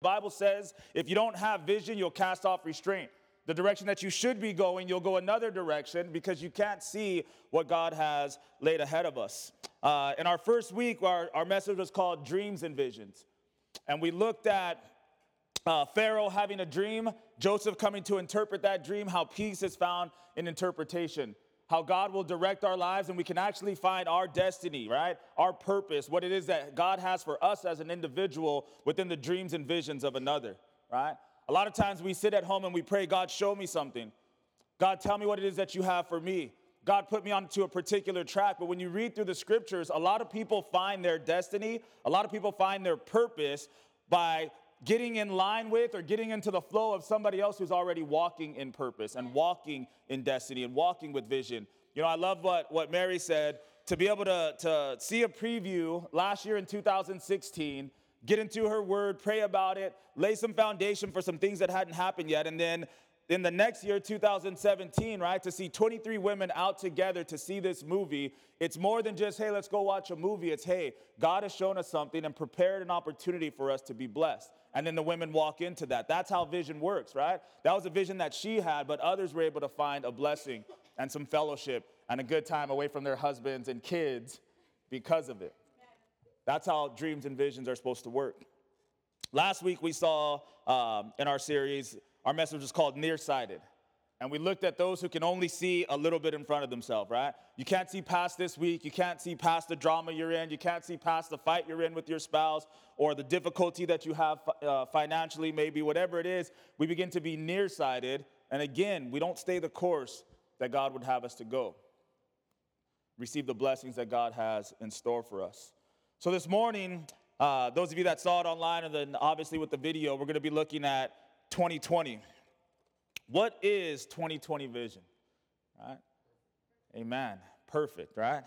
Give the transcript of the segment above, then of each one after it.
Bible says if you don't have vision, you'll cast off restraint. The direction that you should be going, you'll go another direction because you can't see what God has laid ahead of us. Uh, in our first week, our, our message was called Dreams and Visions. And we looked at uh, Pharaoh having a dream, Joseph coming to interpret that dream, how peace is found in interpretation, how God will direct our lives and we can actually find our destiny, right? Our purpose, what it is that God has for us as an individual within the dreams and visions of another, right? A lot of times we sit at home and we pray, God, show me something. God, tell me what it is that you have for me. God put me onto a particular track. But when you read through the scriptures, a lot of people find their destiny, a lot of people find their purpose by getting in line with or getting into the flow of somebody else who's already walking in purpose and walking in destiny and walking with vision. You know, I love what, what Mary said to be able to, to see a preview last year in 2016, get into her word, pray about it, lay some foundation for some things that hadn't happened yet, and then in the next year, 2017, right, to see 23 women out together to see this movie, it's more than just, hey, let's go watch a movie. It's, hey, God has shown us something and prepared an opportunity for us to be blessed. And then the women walk into that. That's how vision works, right? That was a vision that she had, but others were able to find a blessing and some fellowship and a good time away from their husbands and kids because of it. That's how dreams and visions are supposed to work. Last week, we saw um, in our series our message is called Nearsighted. And we looked at those who can only see a little bit in front of themselves, right? You can't see past this week. You can't see past the drama you're in. You can't see past the fight you're in with your spouse or the difficulty that you have uh, financially, maybe, whatever it is. We begin to be nearsighted. And again, we don't stay the course that God would have us to go. Receive the blessings that God has in store for us. So this morning, uh, those of you that saw it online and then obviously with the video, we're going to be looking at 2020. What is 2020 vision? Right? Amen. Perfect, right?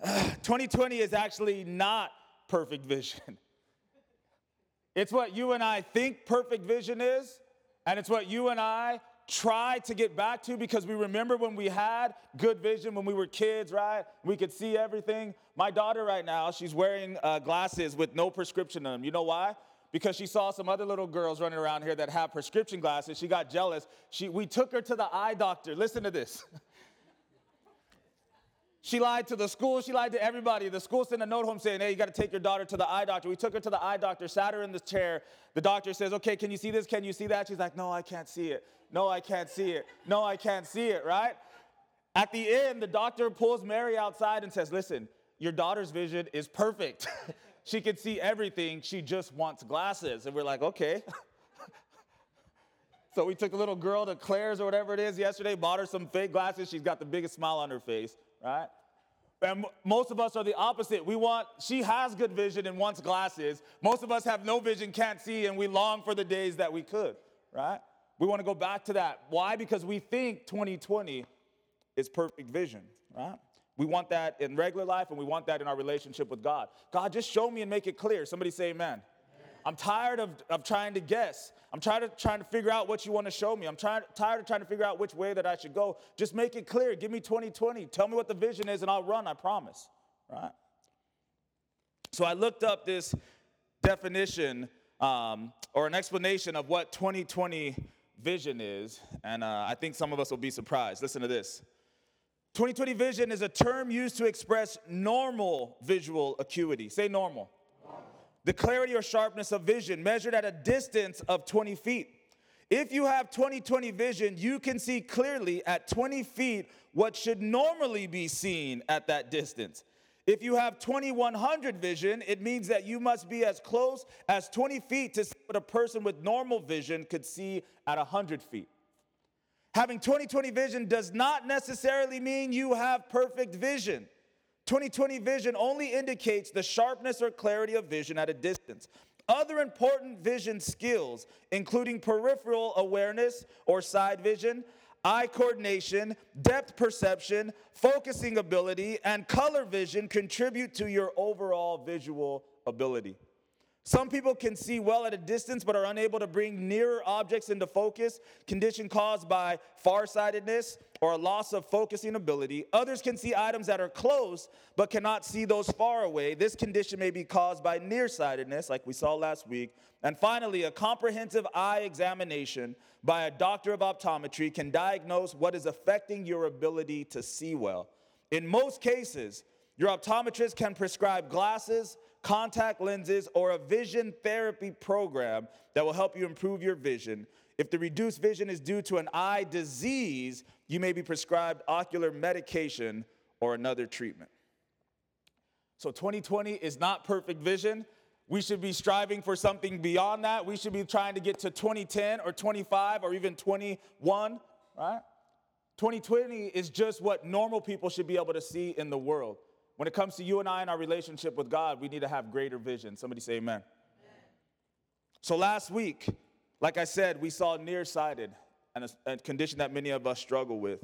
2020 is actually not perfect vision. It's what you and I think perfect vision is, and it's what you and I try to get back to because we remember when we had good vision when we were kids, right? We could see everything. My daughter, right now, she's wearing uh, glasses with no prescription in them. You know why? Because she saw some other little girls running around here that have prescription glasses. She got jealous. She, we took her to the eye doctor. Listen to this. she lied to the school. She lied to everybody. The school sent a note home saying, hey, you got to take your daughter to the eye doctor. We took her to the eye doctor, sat her in the chair. The doctor says, okay, can you see this? Can you see that? She's like, no, I can't see it. No, I can't see it. No, I can't see it, right? At the end, the doctor pulls Mary outside and says, listen, your daughter's vision is perfect. She can see everything. She just wants glasses. And we're like, okay. so we took a little girl to Claire's or whatever it is yesterday, bought her some fake glasses. She's got the biggest smile on her face, right? And most of us are the opposite. We want, she has good vision and wants glasses. Most of us have no vision, can't see, and we long for the days that we could, right? We want to go back to that. Why? Because we think 2020 is perfect vision, right? We want that in regular life and we want that in our relationship with God. God, just show me and make it clear. Somebody say amen. amen. I'm tired of, of trying to guess. I'm tired of trying to figure out what you want to show me. I'm trying, tired of trying to figure out which way that I should go. Just make it clear. Give me 2020. Tell me what the vision is and I'll run, I promise. Right? So I looked up this definition um, or an explanation of what 2020 vision is, and uh, I think some of us will be surprised. Listen to this. 2020 vision is a term used to express normal visual acuity. Say normal. normal. The clarity or sharpness of vision measured at a distance of 20 feet. If you have 2020 vision, you can see clearly at 20 feet what should normally be seen at that distance. If you have 2100 vision, it means that you must be as close as 20 feet to see what a person with normal vision could see at 100 feet. Having 2020 vision does not necessarily mean you have perfect vision. 2020 vision only indicates the sharpness or clarity of vision at a distance. Other important vision skills, including peripheral awareness or side vision, eye coordination, depth perception, focusing ability, and color vision, contribute to your overall visual ability. Some people can see well at a distance but are unable to bring nearer objects into focus, condition caused by farsightedness or a loss of focusing ability. Others can see items that are close but cannot see those far away. This condition may be caused by nearsightedness, like we saw last week. And finally, a comprehensive eye examination by a doctor of optometry can diagnose what is affecting your ability to see well. In most cases, your optometrist can prescribe glasses contact lenses, or a vision therapy program that will help you improve your vision. If the reduced vision is due to an eye disease, you may be prescribed ocular medication or another treatment. So 2020 is not perfect vision. We should be striving for something beyond that. We should be trying to get to 2010 or 25 or even 21, right? 2020 is just what normal people should be able to see in the world. When it comes to you and I and our relationship with God, we need to have greater vision. Somebody say amen. amen. So last week, like I said, we saw nearsighted and a, a condition that many of us struggle with.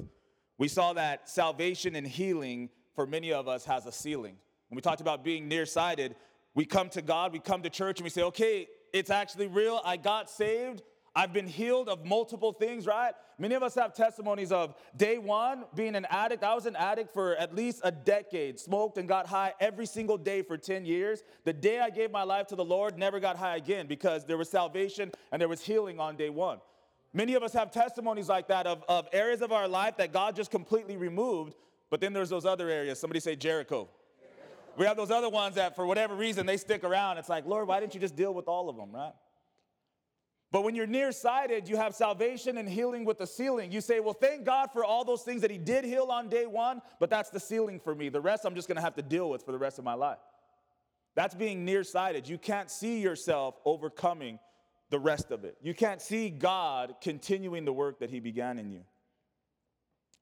We saw that salvation and healing for many of us has a ceiling. When we talked about being nearsighted, we come to God, we come to church, and we say, okay, it's actually real. I got saved. I've been healed of multiple things, right? Many of us have testimonies of day one being an addict. I was an addict for at least a decade, smoked and got high every single day for 10 years. The day I gave my life to the Lord, never got high again because there was salvation and there was healing on day one. Many of us have testimonies like that of, of areas of our life that God just completely removed, but then there's those other areas. Somebody say Jericho. We have those other ones that, for whatever reason, they stick around. It's like, Lord, why didn't you just deal with all of them, right? But when you're nearsighted, you have salvation and healing with the ceiling. You say, Well, thank God for all those things that He did heal on day one, but that's the ceiling for me. The rest I'm just gonna have to deal with for the rest of my life. That's being nearsighted. You can't see yourself overcoming the rest of it. You can't see God continuing the work that He began in you.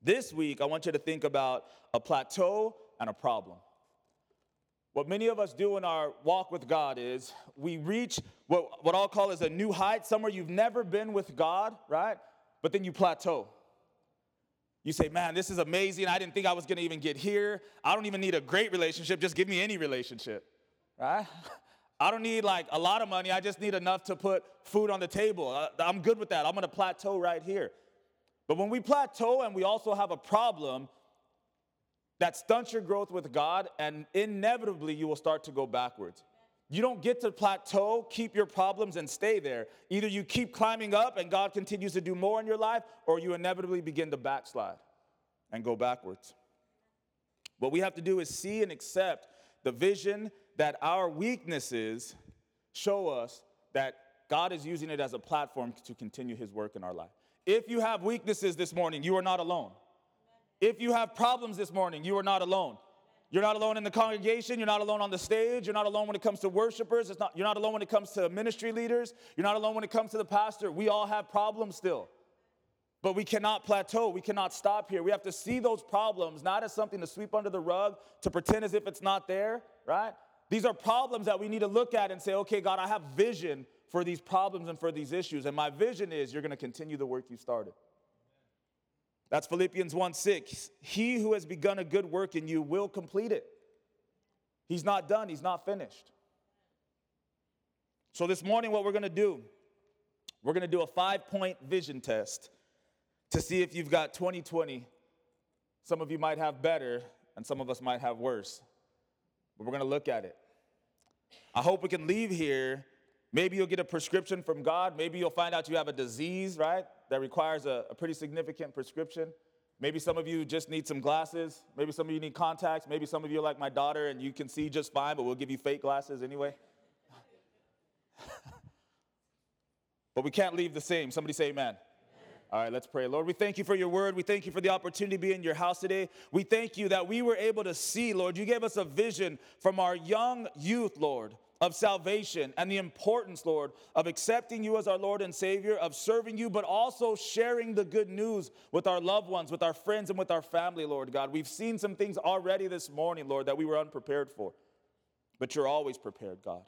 This week, I want you to think about a plateau and a problem. What many of us do in our walk with God is we reach what, what I'll call is a new height, somewhere you've never been with God, right? But then you plateau. You say, man, this is amazing. I didn't think I was gonna even get here. I don't even need a great relationship, just give me any relationship, right? I don't need like a lot of money, I just need enough to put food on the table. I'm good with that. I'm gonna plateau right here. But when we plateau and we also have a problem, that stunts your growth with God, and inevitably you will start to go backwards. You don't get to plateau, keep your problems, and stay there. Either you keep climbing up and God continues to do more in your life, or you inevitably begin to backslide and go backwards. What we have to do is see and accept the vision that our weaknesses show us that God is using it as a platform to continue his work in our life. If you have weaknesses this morning, you are not alone. If you have problems this morning, you are not alone. You're not alone in the congregation. You're not alone on the stage. You're not alone when it comes to worshipers. It's not, you're not alone when it comes to ministry leaders. You're not alone when it comes to the pastor. We all have problems still. But we cannot plateau. We cannot stop here. We have to see those problems not as something to sweep under the rug, to pretend as if it's not there, right? These are problems that we need to look at and say, okay, God, I have vision for these problems and for these issues. And my vision is you're going to continue the work you started. That's Philippians 1 6. He who has begun a good work in you will complete it. He's not done, he's not finished. So, this morning, what we're gonna do, we're gonna do a five point vision test to see if you've got 2020. Some of you might have better, and some of us might have worse. But we're gonna look at it. I hope we can leave here. Maybe you'll get a prescription from God. Maybe you'll find out you have a disease, right? That requires a, a pretty significant prescription. Maybe some of you just need some glasses. Maybe some of you need contacts. Maybe some of you are like my daughter and you can see just fine, but we'll give you fake glasses anyway. but we can't leave the same. Somebody say amen. All right, let's pray. Lord, we thank you for your word. We thank you for the opportunity to be in your house today. We thank you that we were able to see, Lord. You gave us a vision from our young youth, Lord, of salvation and the importance, Lord, of accepting you as our Lord and Savior, of serving you, but also sharing the good news with our loved ones, with our friends, and with our family, Lord God. We've seen some things already this morning, Lord, that we were unprepared for, but you're always prepared, God.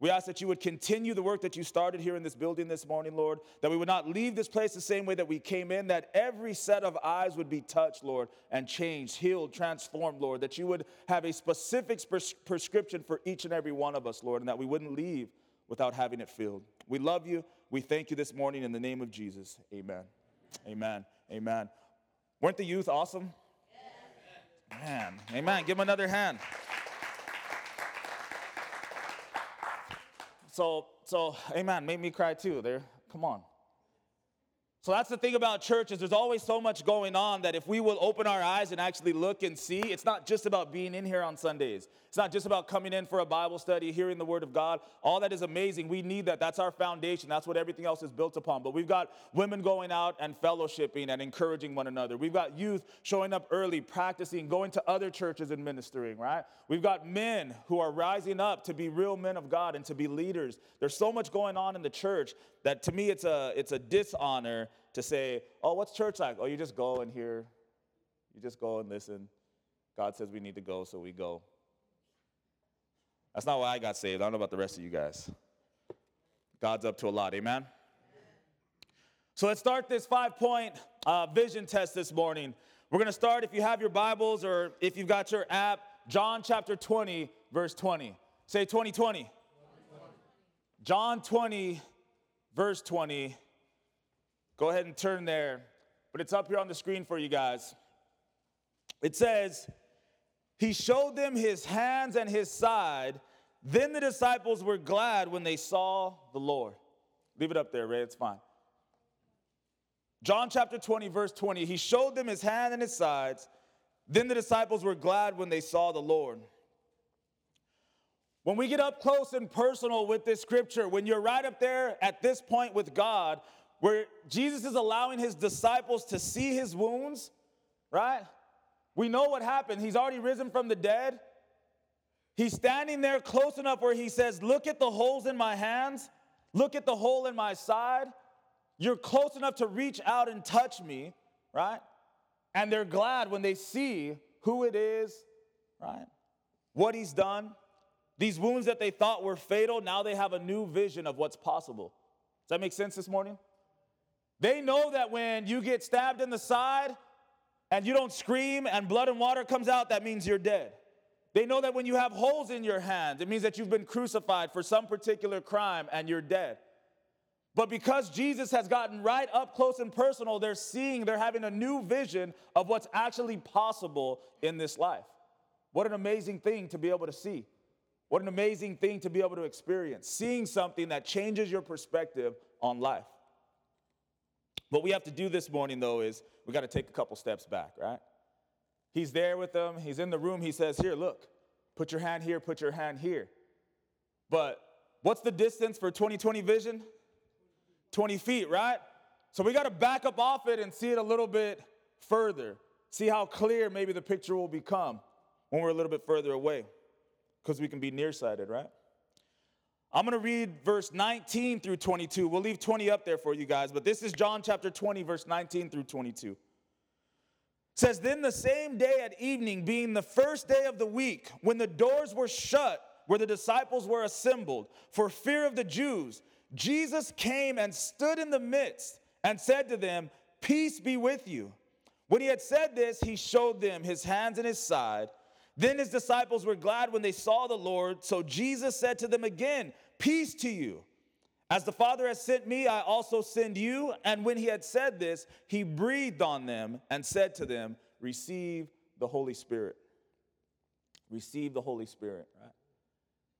We ask that you would continue the work that you started here in this building this morning, Lord, that we would not leave this place the same way that we came in, that every set of eyes would be touched, Lord, and changed, healed, transformed, Lord, that you would have a specific pres- prescription for each and every one of us, Lord, and that we wouldn't leave without having it filled. We love you. We thank you this morning in the name of Jesus. Amen. Amen. Amen. Weren't the youth awesome? Man, amen. Give them another hand. So, so, amen. Made me cry too. There, come on. So that's the thing about churches. There's always so much going on that if we will open our eyes and actually look and see, it's not just about being in here on Sundays. It's not just about coming in for a Bible study, hearing the Word of God. All that is amazing. We need that. That's our foundation. That's what everything else is built upon. But we've got women going out and fellowshipping and encouraging one another. We've got youth showing up early, practicing, going to other churches and ministering, right? We've got men who are rising up to be real men of God and to be leaders. There's so much going on in the church that to me it's a, it's a dishonor to say, oh, what's church like? Oh, you just go and hear, you just go and listen. God says we need to go, so we go. That's not why I got saved. I don't know about the rest of you guys. God's up to a lot, amen? So let's start this five point uh, vision test this morning. We're going to start, if you have your Bibles or if you've got your app, John chapter 20, verse 20. Say 2020. John 20, verse 20. Go ahead and turn there, but it's up here on the screen for you guys. It says, He showed them his hands and his side. Then the disciples were glad when they saw the Lord. Leave it up there, Ray, it's fine. John chapter 20, verse 20, he showed them his hand and his sides. Then the disciples were glad when they saw the Lord. When we get up close and personal with this scripture, when you're right up there at this point with God, where Jesus is allowing his disciples to see his wounds, right? We know what happened. He's already risen from the dead. He's standing there close enough where he says, Look at the holes in my hands, look at the hole in my side. You're close enough to reach out and touch me, right? And they're glad when they see who it is, right? What he's done. These wounds that they thought were fatal, now they have a new vision of what's possible. Does that make sense this morning? They know that when you get stabbed in the side and you don't scream and blood and water comes out, that means you're dead. They know that when you have holes in your hands, it means that you've been crucified for some particular crime and you're dead. But because Jesus has gotten right up close and personal, they're seeing, they're having a new vision of what's actually possible in this life. What an amazing thing to be able to see. What an amazing thing to be able to experience. Seeing something that changes your perspective on life. What we have to do this morning, though, is we got to take a couple steps back, right? He's there with them. He's in the room. He says, Here, look, put your hand here, put your hand here. But what's the distance for 2020 vision? 20 feet, right? So we got to back up off it and see it a little bit further. See how clear maybe the picture will become when we're a little bit further away because we can be nearsighted, right? I'm going to read verse 19 through 22. We'll leave 20 up there for you guys, but this is John chapter 20, verse 19 through 22. It says, Then the same day at evening, being the first day of the week, when the doors were shut where the disciples were assembled for fear of the Jews, Jesus came and stood in the midst and said to them, Peace be with you. When he had said this, he showed them his hands and his side. Then his disciples were glad when they saw the Lord. So Jesus said to them again, Peace to you. As the Father has sent me, I also send you. And when he had said this, he breathed on them and said to them, Receive the Holy Spirit. Receive the Holy Spirit, right?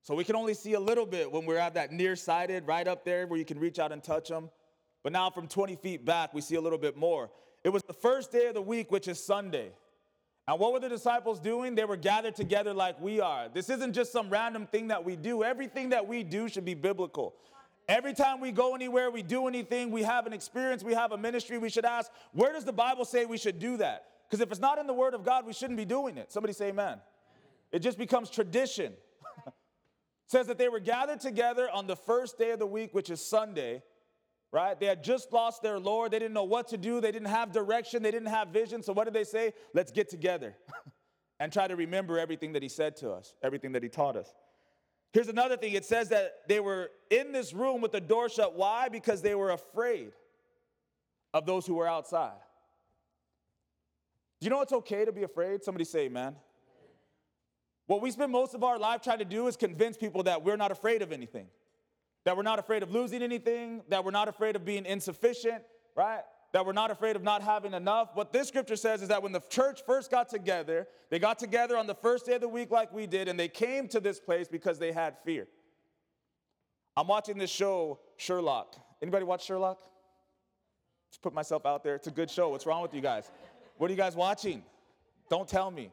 So we can only see a little bit when we're at that nearsighted, right up there where you can reach out and touch them. But now from 20 feet back, we see a little bit more. It was the first day of the week, which is Sunday. And what were the disciples doing? They were gathered together like we are. This isn't just some random thing that we do. Everything that we do should be biblical. Every time we go anywhere, we do anything, we have an experience, we have a ministry, we should ask, where does the Bible say we should do that? Because if it's not in the Word of God, we shouldn't be doing it. Somebody say amen. It just becomes tradition. says that they were gathered together on the first day of the week, which is Sunday, right? They had just lost their Lord. They didn't know what to do. They didn't have direction. They didn't have vision. So, what did they say? Let's get together and try to remember everything that He said to us, everything that He taught us. Here's another thing it says that they were in this room with the door shut. Why? Because they were afraid of those who were outside. Do you know it's okay to be afraid? Somebody say, man. What we spend most of our life trying to do is convince people that we're not afraid of anything. That we're not afraid of losing anything, that we're not afraid of being insufficient, right? That we're not afraid of not having enough. What this scripture says is that when the church first got together, they got together on the first day of the week like we did, and they came to this place because they had fear. I'm watching this show, Sherlock. Anybody watch Sherlock? Just put myself out there. It's a good show. What's wrong with you guys? What are you guys watching? Don't tell me.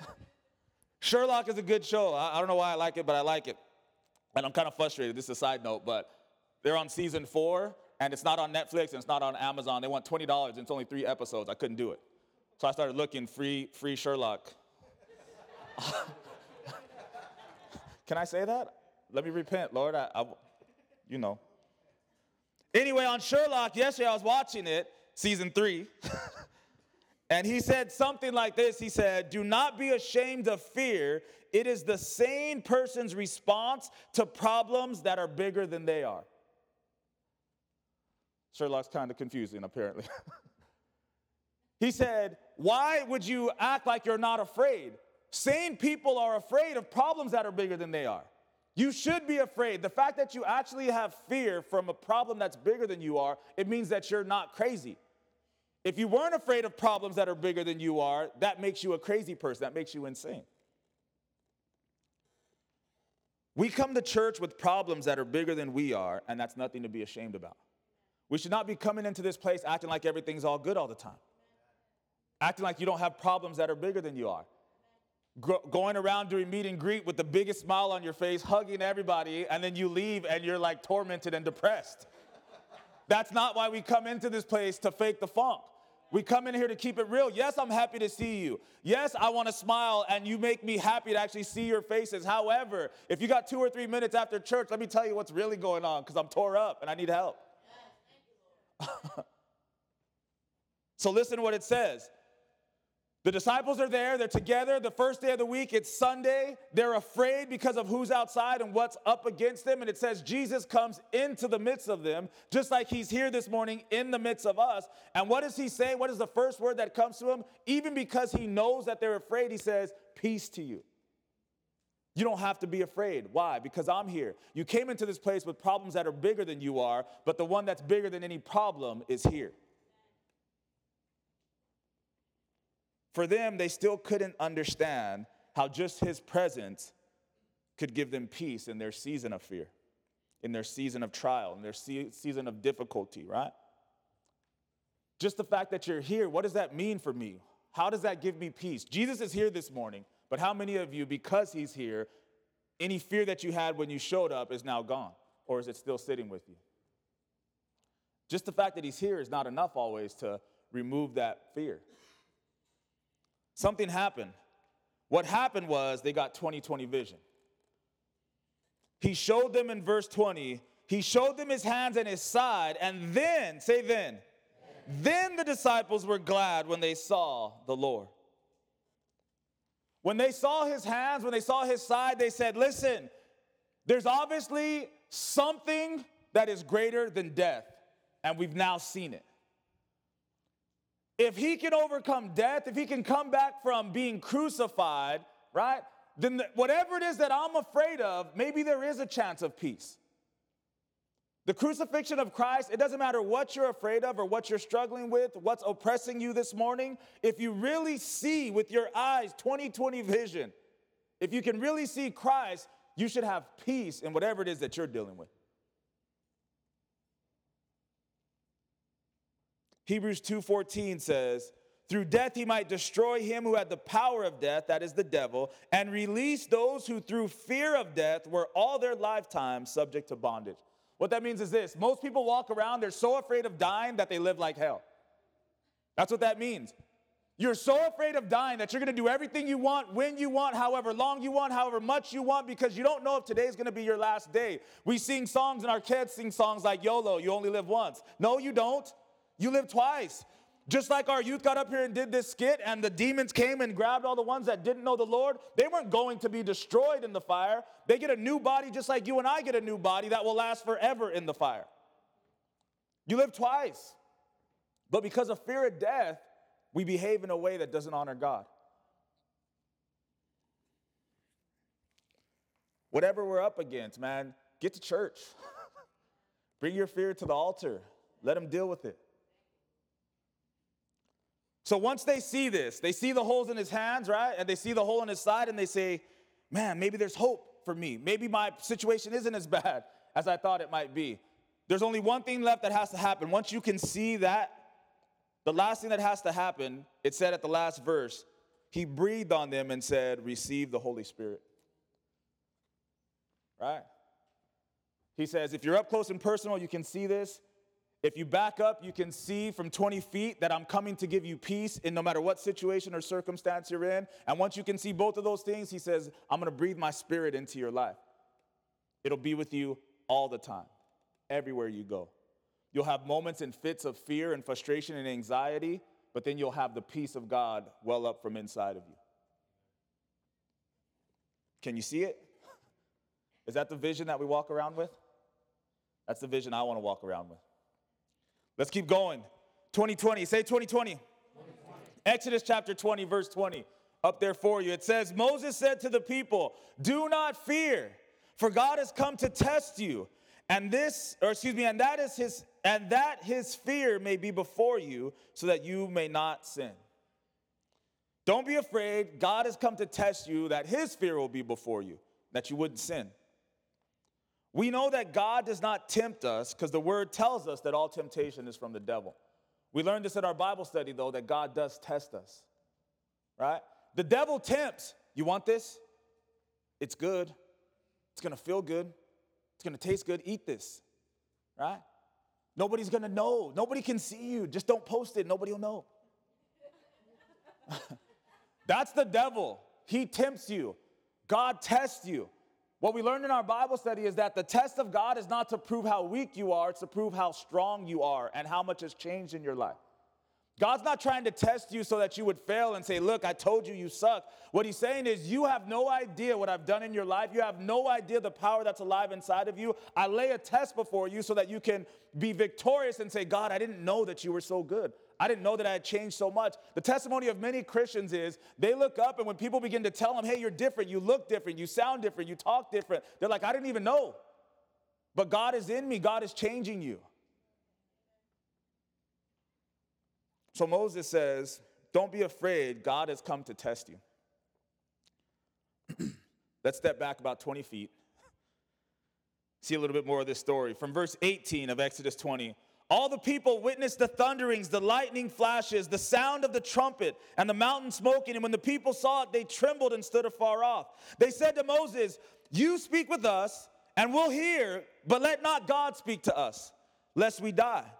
Sherlock is a good show. I, I don't know why I like it, but I like it. And I'm kind of frustrated. This is a side note, but they're on season four, and it's not on Netflix and it's not on Amazon. They want $20 and it's only three episodes. I couldn't do it. So I started looking free, free Sherlock. Can I say that? Let me repent, Lord. I, I, you know. Anyway, on Sherlock, yesterday I was watching it, season three. and he said something like this He said, Do not be ashamed of fear. It is the sane person's response to problems that are bigger than they are. Sherlock's kind of confusing, apparently. he said, Why would you act like you're not afraid? Sane people are afraid of problems that are bigger than they are. You should be afraid. The fact that you actually have fear from a problem that's bigger than you are, it means that you're not crazy. If you weren't afraid of problems that are bigger than you are, that makes you a crazy person. That makes you insane. We come to church with problems that are bigger than we are, and that's nothing to be ashamed about. We should not be coming into this place acting like everything's all good all the time, acting like you don't have problems that are bigger than you are going around doing meet and greet with the biggest smile on your face, hugging everybody, and then you leave and you're like tormented and depressed. That's not why we come into this place to fake the funk. We come in here to keep it real. Yes, I'm happy to see you. Yes, I want to smile and you make me happy to actually see your faces. However, if you got two or three minutes after church, let me tell you what's really going on because I'm tore up and I need help. So listen to what it says. The disciples are there, they're together. The first day of the week, it's Sunday. They're afraid because of who's outside and what's up against them. And it says Jesus comes into the midst of them, just like he's here this morning in the midst of us. And what does he say? What is the first word that comes to him? Even because he knows that they're afraid, he says, Peace to you. You don't have to be afraid. Why? Because I'm here. You came into this place with problems that are bigger than you are, but the one that's bigger than any problem is here. For them, they still couldn't understand how just his presence could give them peace in their season of fear, in their season of trial, in their season of difficulty, right? Just the fact that you're here, what does that mean for me? How does that give me peace? Jesus is here this morning, but how many of you, because he's here, any fear that you had when you showed up is now gone, or is it still sitting with you? Just the fact that he's here is not enough always to remove that fear. Something happened. What happened was they got 2020 vision. He showed them in verse 20, he showed them his hands and his side, and then, say then, then the disciples were glad when they saw the Lord. When they saw his hands, when they saw his side, they said, Listen, there's obviously something that is greater than death, and we've now seen it. If he can overcome death, if he can come back from being crucified, right? Then the, whatever it is that I'm afraid of, maybe there is a chance of peace. The crucifixion of Christ, it doesn't matter what you're afraid of or what you're struggling with, what's oppressing you this morning. If you really see with your eyes 2020 vision, if you can really see Christ, you should have peace in whatever it is that you're dealing with. Hebrews 2:14 says, "Through death he might destroy him who had the power of death, that is the devil, and release those who through fear of death were all their lifetime subject to bondage." What that means is this, most people walk around they're so afraid of dying that they live like hell. That's what that means. You're so afraid of dying that you're going to do everything you want, when you want, however long you want, however much you want, because you don't know if today's going to be your last day. We sing songs and our kids sing songs like YOLO, you only live once. No, you don't. You live twice. Just like our youth got up here and did this skit, and the demons came and grabbed all the ones that didn't know the Lord, they weren't going to be destroyed in the fire. They get a new body just like you and I get a new body that will last forever in the fire. You live twice. But because of fear of death, we behave in a way that doesn't honor God. Whatever we're up against, man, get to church. Bring your fear to the altar. Let him deal with it. So once they see this, they see the holes in his hands, right? And they see the hole in his side and they say, man, maybe there's hope for me. Maybe my situation isn't as bad as I thought it might be. There's only one thing left that has to happen. Once you can see that, the last thing that has to happen, it said at the last verse, he breathed on them and said, Receive the Holy Spirit. Right? He says, if you're up close and personal, you can see this. If you back up, you can see from 20 feet that I'm coming to give you peace in no matter what situation or circumstance you're in. And once you can see both of those things, he says, I'm going to breathe my spirit into your life. It'll be with you all the time, everywhere you go. You'll have moments and fits of fear and frustration and anxiety, but then you'll have the peace of God well up from inside of you. Can you see it? Is that the vision that we walk around with? That's the vision I want to walk around with. Let's keep going. 2020, say 2020. 2020. Exodus chapter 20, verse 20, up there for you. It says, Moses said to the people, Do not fear, for God has come to test you. And this, or excuse me, and that is his, and that his fear may be before you, so that you may not sin. Don't be afraid. God has come to test you that his fear will be before you, that you wouldn't sin. We know that God does not tempt us because the word tells us that all temptation is from the devil. We learned this in our Bible study, though, that God does test us, right? The devil tempts. You want this? It's good. It's gonna feel good. It's gonna taste good. Eat this, right? Nobody's gonna know. Nobody can see you. Just don't post it. Nobody will know. That's the devil. He tempts you. God tests you. What we learned in our Bible study is that the test of God is not to prove how weak you are, it's to prove how strong you are and how much has changed in your life. God's not trying to test you so that you would fail and say, Look, I told you you suck. What He's saying is, You have no idea what I've done in your life. You have no idea the power that's alive inside of you. I lay a test before you so that you can be victorious and say, God, I didn't know that you were so good. I didn't know that I had changed so much. The testimony of many Christians is they look up, and when people begin to tell them, hey, you're different, you look different, you sound different, you talk different, they're like, I didn't even know. But God is in me, God is changing you. So Moses says, Don't be afraid, God has come to test you. Let's step back about 20 feet. See a little bit more of this story. From verse 18 of Exodus 20. All the people witnessed the thunderings, the lightning flashes, the sound of the trumpet, and the mountain smoking. And when the people saw it, they trembled and stood afar off. They said to Moses, You speak with us, and we'll hear, but let not God speak to us, lest we die.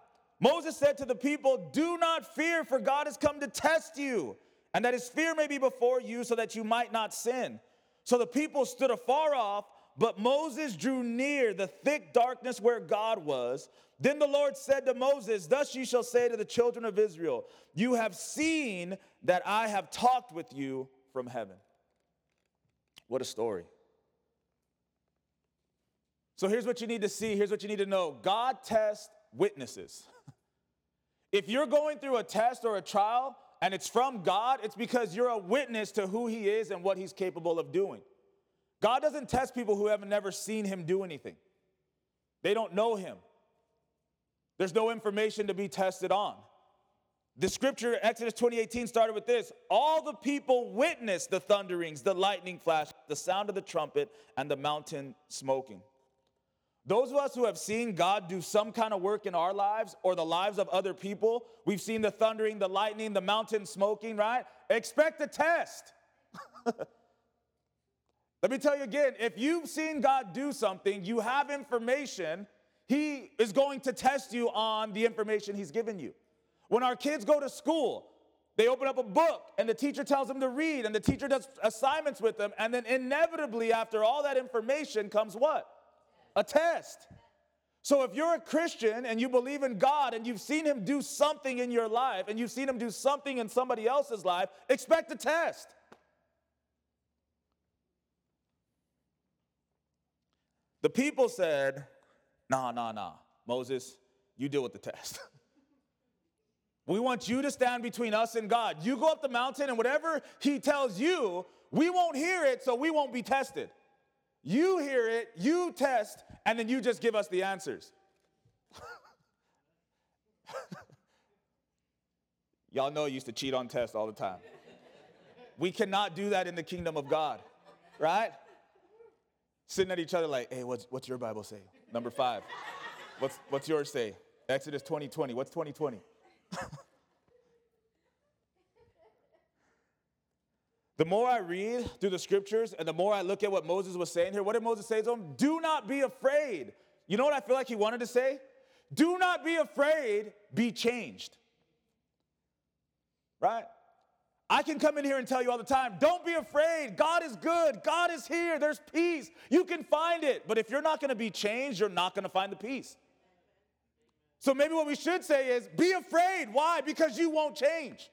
Moses said to the people, Do not fear, for God has come to test you, and that his fear may be before you, so that you might not sin. So the people stood afar off, but Moses drew near the thick darkness where God was. Then the Lord said to Moses, Thus you shall say to the children of Israel, You have seen that I have talked with you from heaven. What a story. So here's what you need to see, here's what you need to know God tests witnesses. if you're going through a test or a trial and it's from God, it's because you're a witness to who He is and what He's capable of doing. God doesn't test people who have never seen Him do anything, they don't know Him. There's no information to be tested on. The scripture, Exodus 2018, started with this All the people witnessed the thunderings, the lightning flash, the sound of the trumpet, and the mountain smoking. Those of us who have seen God do some kind of work in our lives or the lives of other people, we've seen the thundering, the lightning, the mountain smoking, right? Expect a test. Let me tell you again if you've seen God do something, you have information he is going to test you on the information He's given you. When our kids go to school, they open up a book and the teacher tells them to read and the teacher does assignments with them. And then inevitably, after all that information, comes what? A test. So if you're a Christian and you believe in God and you've seen Him do something in your life and you've seen Him do something in somebody else's life, expect a test. The people said, nah, nah, nah, Moses, you deal with the test. we want you to stand between us and God. You go up the mountain, and whatever he tells you, we won't hear it, so we won't be tested. You hear it, you test, and then you just give us the answers. Y'all know I used to cheat on tests all the time. We cannot do that in the kingdom of God, right? Sitting at each other like, hey, what's, what's your Bible say? Number five. What's, what's yours say? Exodus 2020. What's 2020? the more I read through the scriptures and the more I look at what Moses was saying here, what did Moses say to him? Do not be afraid. You know what I feel like he wanted to say? Do not be afraid, be changed. Right? I can come in here and tell you all the time, don't be afraid. God is good. God is here. There's peace. You can find it. But if you're not going to be changed, you're not going to find the peace. So maybe what we should say is be afraid. Why? Because you won't change.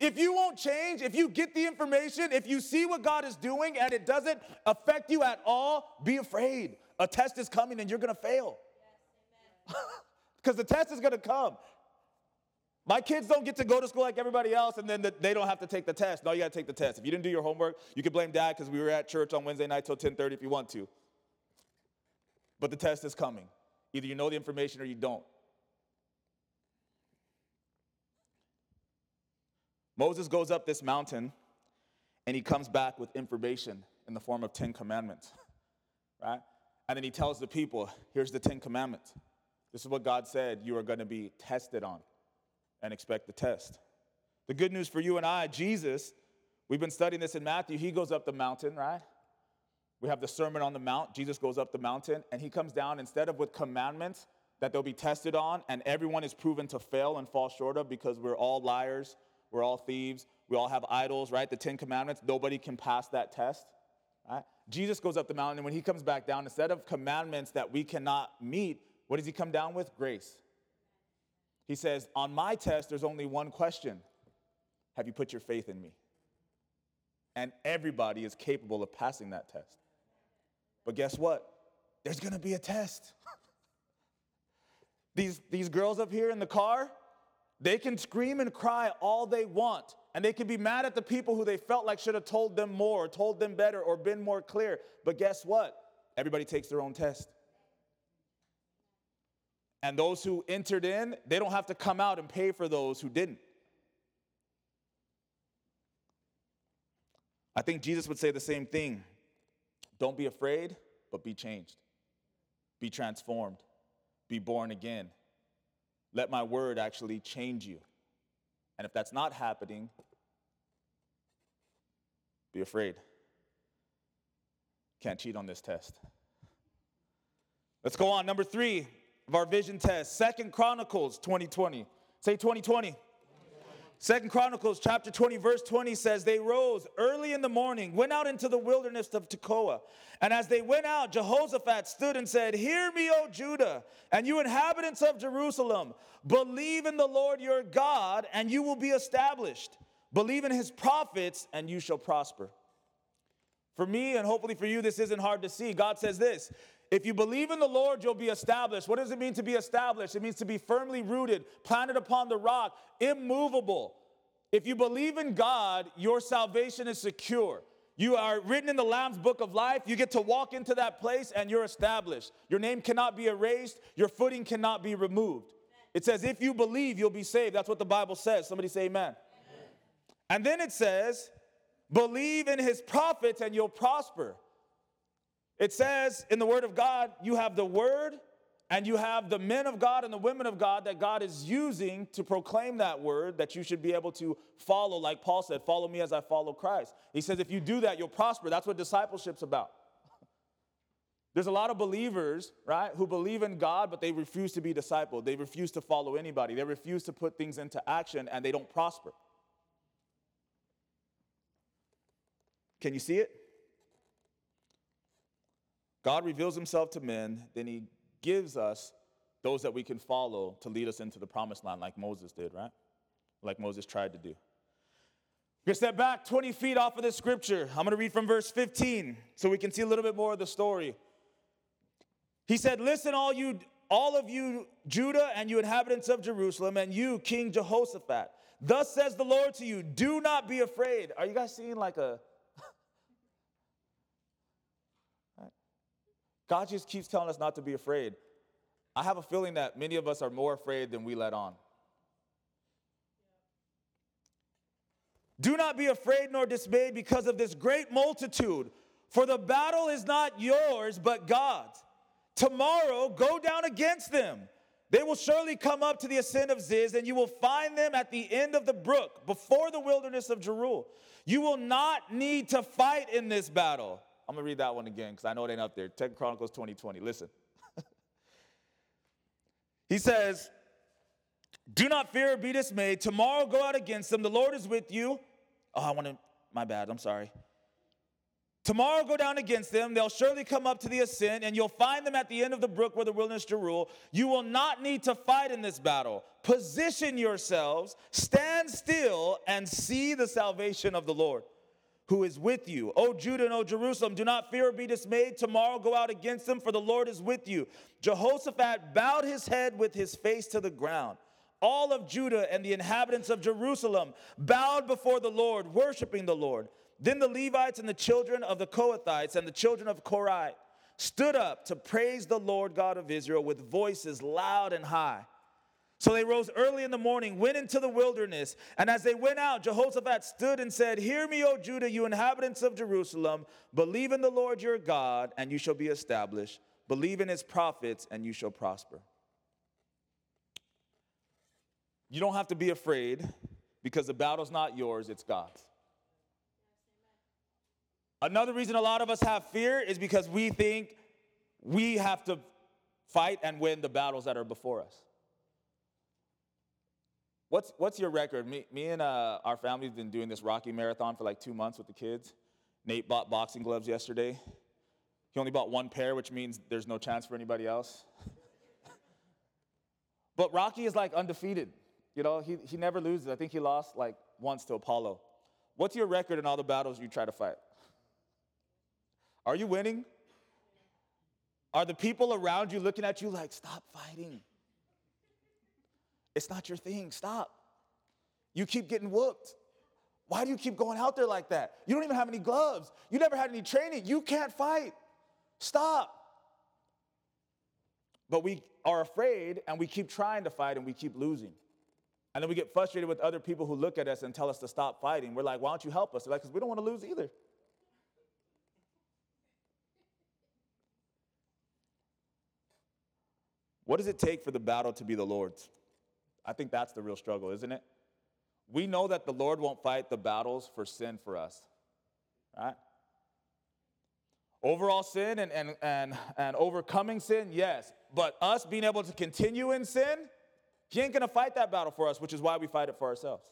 If you won't change, if you get the information, if you see what God is doing and it doesn't affect you at all, be afraid. A test is coming and you're going to fail. Because the test is going to come. My kids don't get to go to school like everybody else and then the, they don't have to take the test. No, you got to take the test. If you didn't do your homework, you can blame dad because we were at church on Wednesday night till 10:30 if you want to. But the test is coming. Either you know the information or you don't. Moses goes up this mountain and he comes back with information in the form of 10 commandments, right? And then he tells the people, here's the 10 commandments. This is what God said you are going to be tested on and expect the test. The good news for you and I, Jesus, we've been studying this in Matthew, he goes up the mountain, right? We have the Sermon on the Mount. Jesus goes up the mountain and he comes down instead of with commandments that they'll be tested on, and everyone is proven to fail and fall short of because we're all liars, we're all thieves, we all have idols, right? The Ten Commandments, nobody can pass that test, right? Jesus goes up the mountain, and when he comes back down, instead of commandments that we cannot meet, what does he come down with? Grace. He says, On my test, there's only one question Have you put your faith in me? And everybody is capable of passing that test. But guess what? There's gonna be a test. these, these girls up here in the car, they can scream and cry all they want. And they can be mad at the people who they felt like should have told them more, or told them better, or been more clear. But guess what? Everybody takes their own test. And those who entered in, they don't have to come out and pay for those who didn't. I think Jesus would say the same thing. Don't be afraid, but be changed. Be transformed. Be born again. Let my word actually change you. And if that's not happening, be afraid. Can't cheat on this test. Let's go on. Number three of our vision test, Second Chronicles 2020. Say 2020. Second Chronicles chapter 20, verse 20 says, They rose early in the morning, went out into the wilderness of Tekoa. And as they went out, Jehoshaphat stood and said, Hear me, O Judah, and you inhabitants of Jerusalem. Believe in the Lord your God, and you will be established. Believe in his prophets, and you shall prosper. For me, and hopefully for you, this isn't hard to see. God says this if you believe in the Lord, you'll be established. What does it mean to be established? It means to be firmly rooted, planted upon the rock, immovable. If you believe in God, your salvation is secure. You are written in the Lamb's book of life. You get to walk into that place and you're established. Your name cannot be erased, your footing cannot be removed. It says, if you believe, you'll be saved. That's what the Bible says. Somebody say amen. amen. And then it says, believe in his prophets and you'll prosper. It says in the Word of God, you have the Word and you have the men of God and the women of God that God is using to proclaim that word that you should be able to follow, like Paul said, follow me as I follow Christ. He says, if you do that, you'll prosper. That's what discipleship's about. There's a lot of believers, right, who believe in God, but they refuse to be discipled. They refuse to follow anybody. They refuse to put things into action, and they don't prosper. Can you see it? God reveals himself to men, then he gives us those that we can follow to lead us into the promised land, like Moses did, right? Like Moses tried to do. We're step back 20 feet off of this scripture. I'm gonna read from verse 15 so we can see a little bit more of the story. He said, Listen, all you, all of you, Judah, and you inhabitants of Jerusalem, and you, King Jehoshaphat. Thus says the Lord to you, do not be afraid. Are you guys seeing like a God just keeps telling us not to be afraid. I have a feeling that many of us are more afraid than we let on. Do not be afraid nor dismayed because of this great multitude, for the battle is not yours, but God's. Tomorrow go down against them. They will surely come up to the ascent of Ziz, and you will find them at the end of the brook, before the wilderness of Jeruel. You will not need to fight in this battle. I'm gonna read that one again because I know it ain't up there. 2 Chronicles 2020. Listen. he says, Do not fear or be dismayed. Tomorrow go out against them. The Lord is with you. Oh, I want to, my bad, I'm sorry. Tomorrow go down against them. They'll surely come up to the ascent, and you'll find them at the end of the brook where the wilderness to rule. You will not need to fight in this battle. Position yourselves, stand still, and see the salvation of the Lord who is with you. O Judah and O Jerusalem, do not fear or be dismayed. Tomorrow go out against them, for the Lord is with you. Jehoshaphat bowed his head with his face to the ground all of Judah and the inhabitants of Jerusalem bowed before the Lord, worshiping the Lord. Then the Levites and the children of the Kohathites and the children of Korah stood up to praise the Lord God of Israel with voices loud and high. So they rose early in the morning, went into the wilderness, and as they went out, Jehoshaphat stood and said, Hear me, O Judah, you inhabitants of Jerusalem. Believe in the Lord your God, and you shall be established. Believe in his prophets, and you shall prosper. You don't have to be afraid because the battle's not yours, it's God's. Another reason a lot of us have fear is because we think we have to fight and win the battles that are before us. What's, what's your record? Me, me and uh, our family's been doing this Rocky Marathon for like two months with the kids. Nate bought boxing gloves yesterday. He only bought one pair, which means there's no chance for anybody else. but Rocky is like undefeated. You know, he, he never loses. I think he lost like once to Apollo. What's your record in all the battles you try to fight? Are you winning? Are the people around you looking at you like, stop fighting? It's not your thing, stop. You keep getting whooped. Why do you keep going out there like that? You don't even have any gloves. You never had any training. You can't fight. Stop. But we are afraid and we keep trying to fight and we keep losing. And then we get frustrated with other people who look at us and tell us to stop fighting. We're like, why don't you help us? They're like, because we don't want to lose either. What does it take for the battle to be the Lord's? I think that's the real struggle, isn't it? We know that the Lord won't fight the battles for sin for us, right? Overall sin and, and, and, and overcoming sin, yes. But us being able to continue in sin, he ain't gonna fight that battle for us, which is why we fight it for ourselves.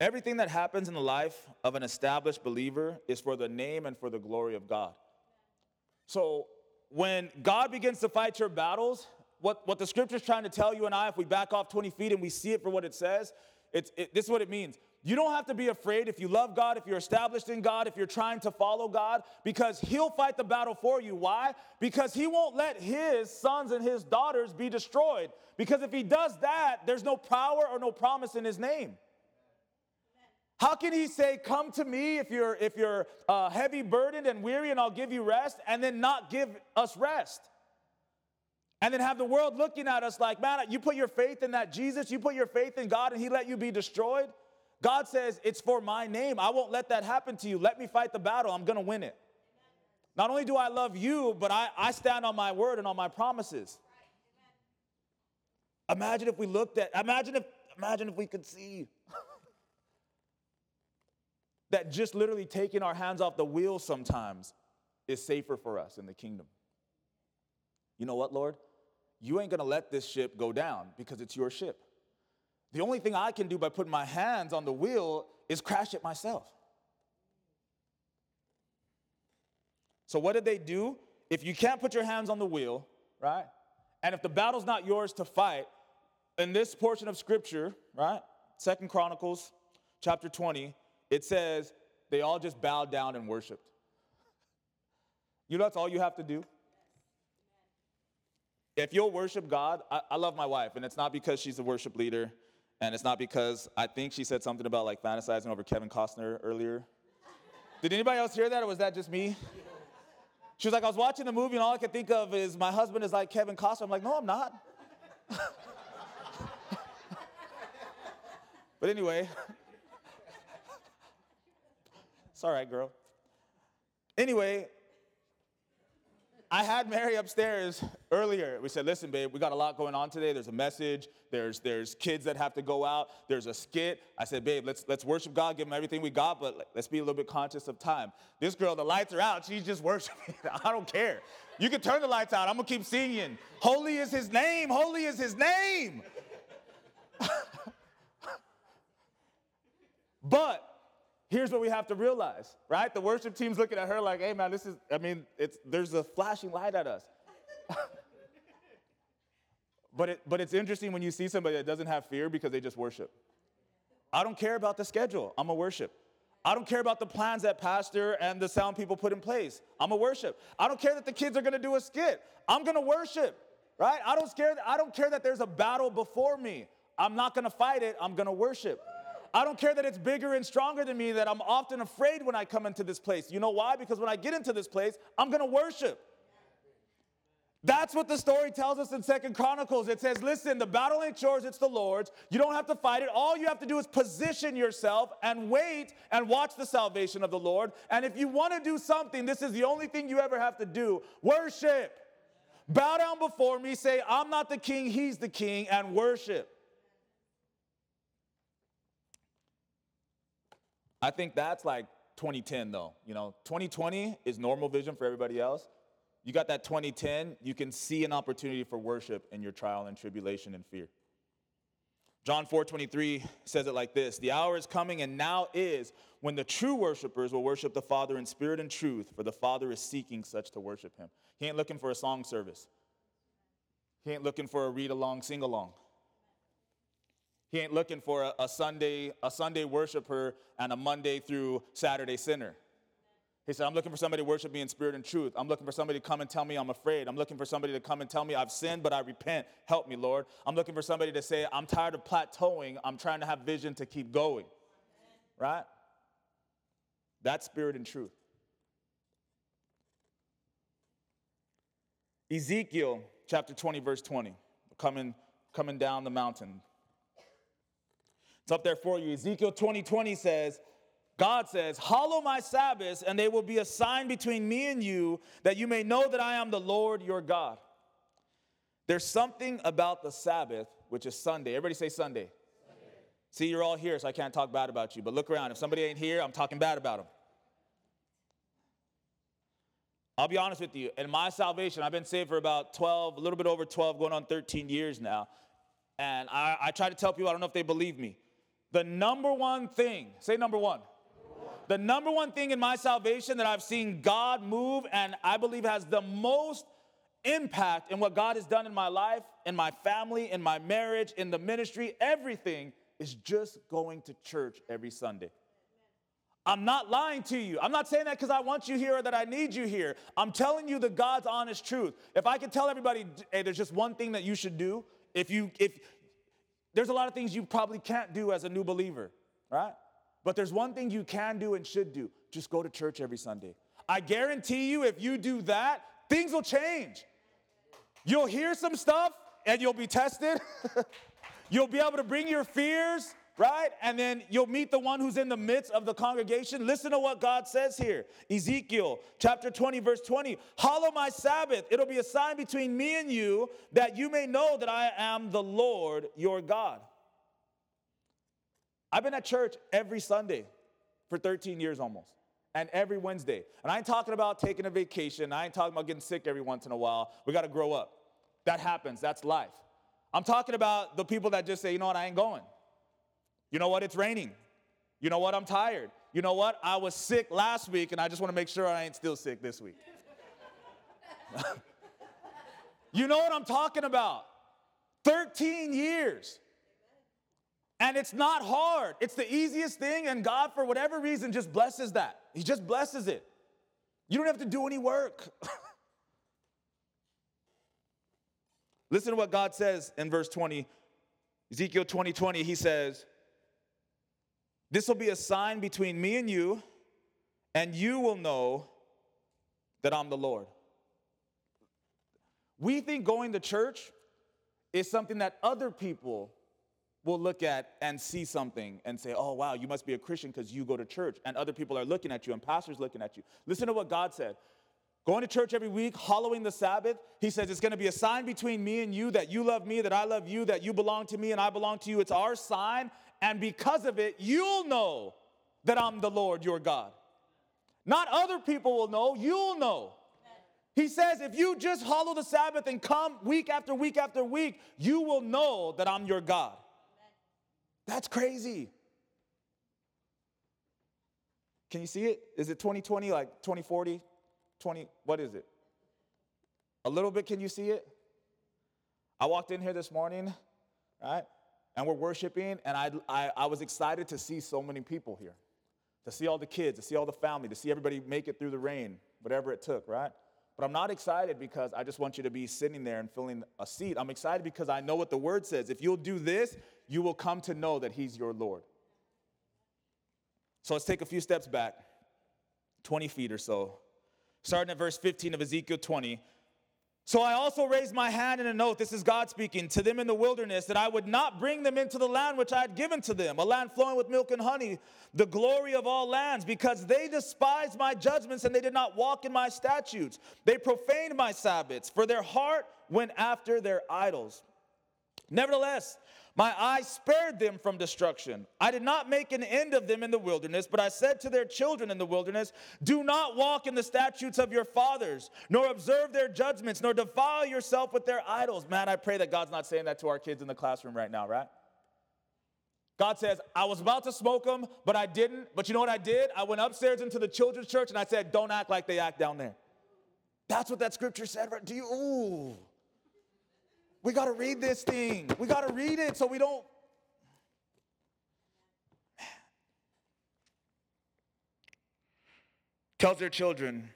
Everything that happens in the life of an established believer is for the name and for the glory of God. So when God begins to fight your battles, what, what the scripture is trying to tell you and I, if we back off 20 feet and we see it for what it says, it's, it, this is what it means. You don't have to be afraid if you love God, if you're established in God, if you're trying to follow God, because He'll fight the battle for you. Why? Because He won't let His sons and His daughters be destroyed. Because if He does that, there's no power or no promise in His name. How can he say, "Come to me if you're if you're uh, heavy burdened and weary, and I'll give you rest," and then not give us rest? And then have the world looking at us like, "Man, you put your faith in that Jesus, you put your faith in God, and He let you be destroyed." God says, It's for my name. I won't let that happen to you. Let me fight the battle. I'm going to win it. Not only do I love you, but I, I stand on my word and on my promises. Imagine if we looked at, imagine if, imagine if we could see that just literally taking our hands off the wheel sometimes is safer for us in the kingdom. You know what, Lord? You ain't gonna let this ship go down because it's your ship. The only thing I can do by putting my hands on the wheel is crash it myself. So, what did they do? If you can't put your hands on the wheel, right? And if the battle's not yours to fight, in this portion of scripture, right? Second Chronicles chapter 20, it says they all just bowed down and worshiped. You know, that's all you have to do. If you'll worship God, I, I love my wife, and it's not because she's a worship leader. And it's not because I think she said something about like fantasizing over Kevin Costner earlier. Did anybody else hear that, or was that just me? She was like, I was watching the movie, and all I could think of is my husband is like Kevin Costner. I'm like, no, I'm not. But anyway, it's all right, girl. Anyway, I had Mary upstairs earlier. We said, listen, babe, we got a lot going on today. There's a message, there's, there's kids that have to go out, there's a skit. I said, babe, let's, let's worship God, give him everything we got, but let's be a little bit conscious of time. This girl, the lights are out, she's just worshiping. I don't care. You can turn the lights out, I'm gonna keep singing. Holy is his name, holy is his name. but here's what we have to realize, right? The worship team's looking at her like, hey man, this is, I mean, it's there's a flashing light at us. but it but it's interesting when you see somebody that doesn't have fear because they just worship. I don't care about the schedule. I'm a worship. I don't care about the plans that pastor and the sound people put in place. I'm a worship. I don't care that the kids are going to do a skit. I'm going to worship. Right? I don't scare I don't care that there's a battle before me. I'm not going to fight it. I'm going to worship. I don't care that it's bigger and stronger than me, that I'm often afraid when I come into this place. You know why? Because when I get into this place, I'm gonna worship. That's what the story tells us in Second Chronicles. It says, listen, the battle ain't yours, it's the Lord's. You don't have to fight it. All you have to do is position yourself and wait and watch the salvation of the Lord. And if you want to do something, this is the only thing you ever have to do worship. Bow down before me, say, I'm not the king, he's the king, and worship. I think that's like 2010 though. You know, 2020 is normal vision for everybody else. You got that 2010, you can see an opportunity for worship in your trial and tribulation and fear. John 4:23 says it like this: "The hour is coming and now is when the true worshipers will worship the Father in spirit and truth, for the Father is seeking such to worship him." He ain't looking for a song service. He ain't looking for a read along, sing along. He ain't looking for a, a, Sunday, a Sunday worshiper and a Monday through Saturday sinner. He said, I'm looking for somebody to worship me in spirit and truth. I'm looking for somebody to come and tell me I'm afraid. I'm looking for somebody to come and tell me I've sinned, but I repent. Help me, Lord. I'm looking for somebody to say, I'm tired of plateauing. I'm trying to have vision to keep going. Right? That's spirit and truth. Ezekiel chapter 20, verse 20, coming, coming down the mountain. It's up there for you. Ezekiel 20 20 says, God says, Hallow my Sabbaths, and they will be a sign between me and you, that you may know that I am the Lord your God. There's something about the Sabbath, which is Sunday. Everybody say Sunday. Sunday. See, you're all here, so I can't talk bad about you. But look around. If somebody ain't here, I'm talking bad about them. I'll be honest with you. In my salvation, I've been saved for about 12, a little bit over 12, going on 13 years now. And I, I try to tell people, I don't know if they believe me. The number one thing, say number one. The number one thing in my salvation that I've seen God move and I believe has the most impact in what God has done in my life, in my family, in my marriage, in the ministry, everything is just going to church every Sunday. I'm not lying to you. I'm not saying that because I want you here or that I need you here. I'm telling you the God's honest truth. If I could tell everybody, hey, there's just one thing that you should do. If you, if there's a lot of things you probably can't do as a new believer, right? But there's one thing you can do and should do just go to church every Sunday. I guarantee you, if you do that, things will change. You'll hear some stuff and you'll be tested. you'll be able to bring your fears right? And then you'll meet the one who's in the midst of the congregation. Listen to what God says here Ezekiel chapter 20, verse 20 Hallow my Sabbath. It'll be a sign between me and you that you may know that I am the Lord your God. I've been at church every Sunday for 13 years almost. And every Wednesday. And I ain't talking about taking a vacation. I ain't talking about getting sick every once in a while. We got to grow up. That happens. That's life. I'm talking about the people that just say, you know what, I ain't going. You know what? It's raining. You know what? I'm tired. You know what? I was sick last week and I just want to make sure I ain't still sick this week. you know what I'm talking about? 13 years. And it's not hard. It's the easiest thing, and God, for whatever reason, just blesses that. He just blesses it. You don't have to do any work. Listen to what God says in verse 20, Ezekiel 20 20. He says, this will be a sign between me and you, and you will know that I'm the Lord. We think going to church is something that other people will look at and see something and say, oh, wow, you must be a Christian because you go to church. And other people are looking at you and pastors looking at you. Listen to what God said. Going to church every week, hollowing the Sabbath, he says it's going to be a sign between me and you that you love me, that I love you, that you belong to me and I belong to you. It's our sign. And because of it, you'll know that I'm the Lord your God. Not other people will know, you'll know. He says, if you just hollow the Sabbath and come week after week after week, you will know that I'm your God. That's crazy. Can you see it? Is it 2020, like 2040, 20, what is it? A little bit, can you see it? I walked in here this morning, right? And we're worshiping, and I, I, I was excited to see so many people here, to see all the kids, to see all the family, to see everybody make it through the rain, whatever it took, right? But I'm not excited because I just want you to be sitting there and filling a seat. I'm excited because I know what the word says. If you'll do this, you will come to know that He's your Lord. So let's take a few steps back, 20 feet or so. Starting at verse 15 of Ezekiel 20. So I also raised my hand in a note, this is God speaking, to them in the wilderness, that I would not bring them into the land which I had given to them, a land flowing with milk and honey, the glory of all lands, because they despised my judgments and they did not walk in my statutes. They profaned my Sabbaths, for their heart went after their idols. Nevertheless, my eyes spared them from destruction. I did not make an end of them in the wilderness, but I said to their children in the wilderness, Do not walk in the statutes of your fathers, nor observe their judgments, nor defile yourself with their idols. Man, I pray that God's not saying that to our kids in the classroom right now, right? God says, I was about to smoke them, but I didn't. But you know what I did? I went upstairs into the children's church and I said, Don't act like they act down there. That's what that scripture said. Right? Do you, ooh. We got to read this thing. We got to read it so we don't. Tells their children,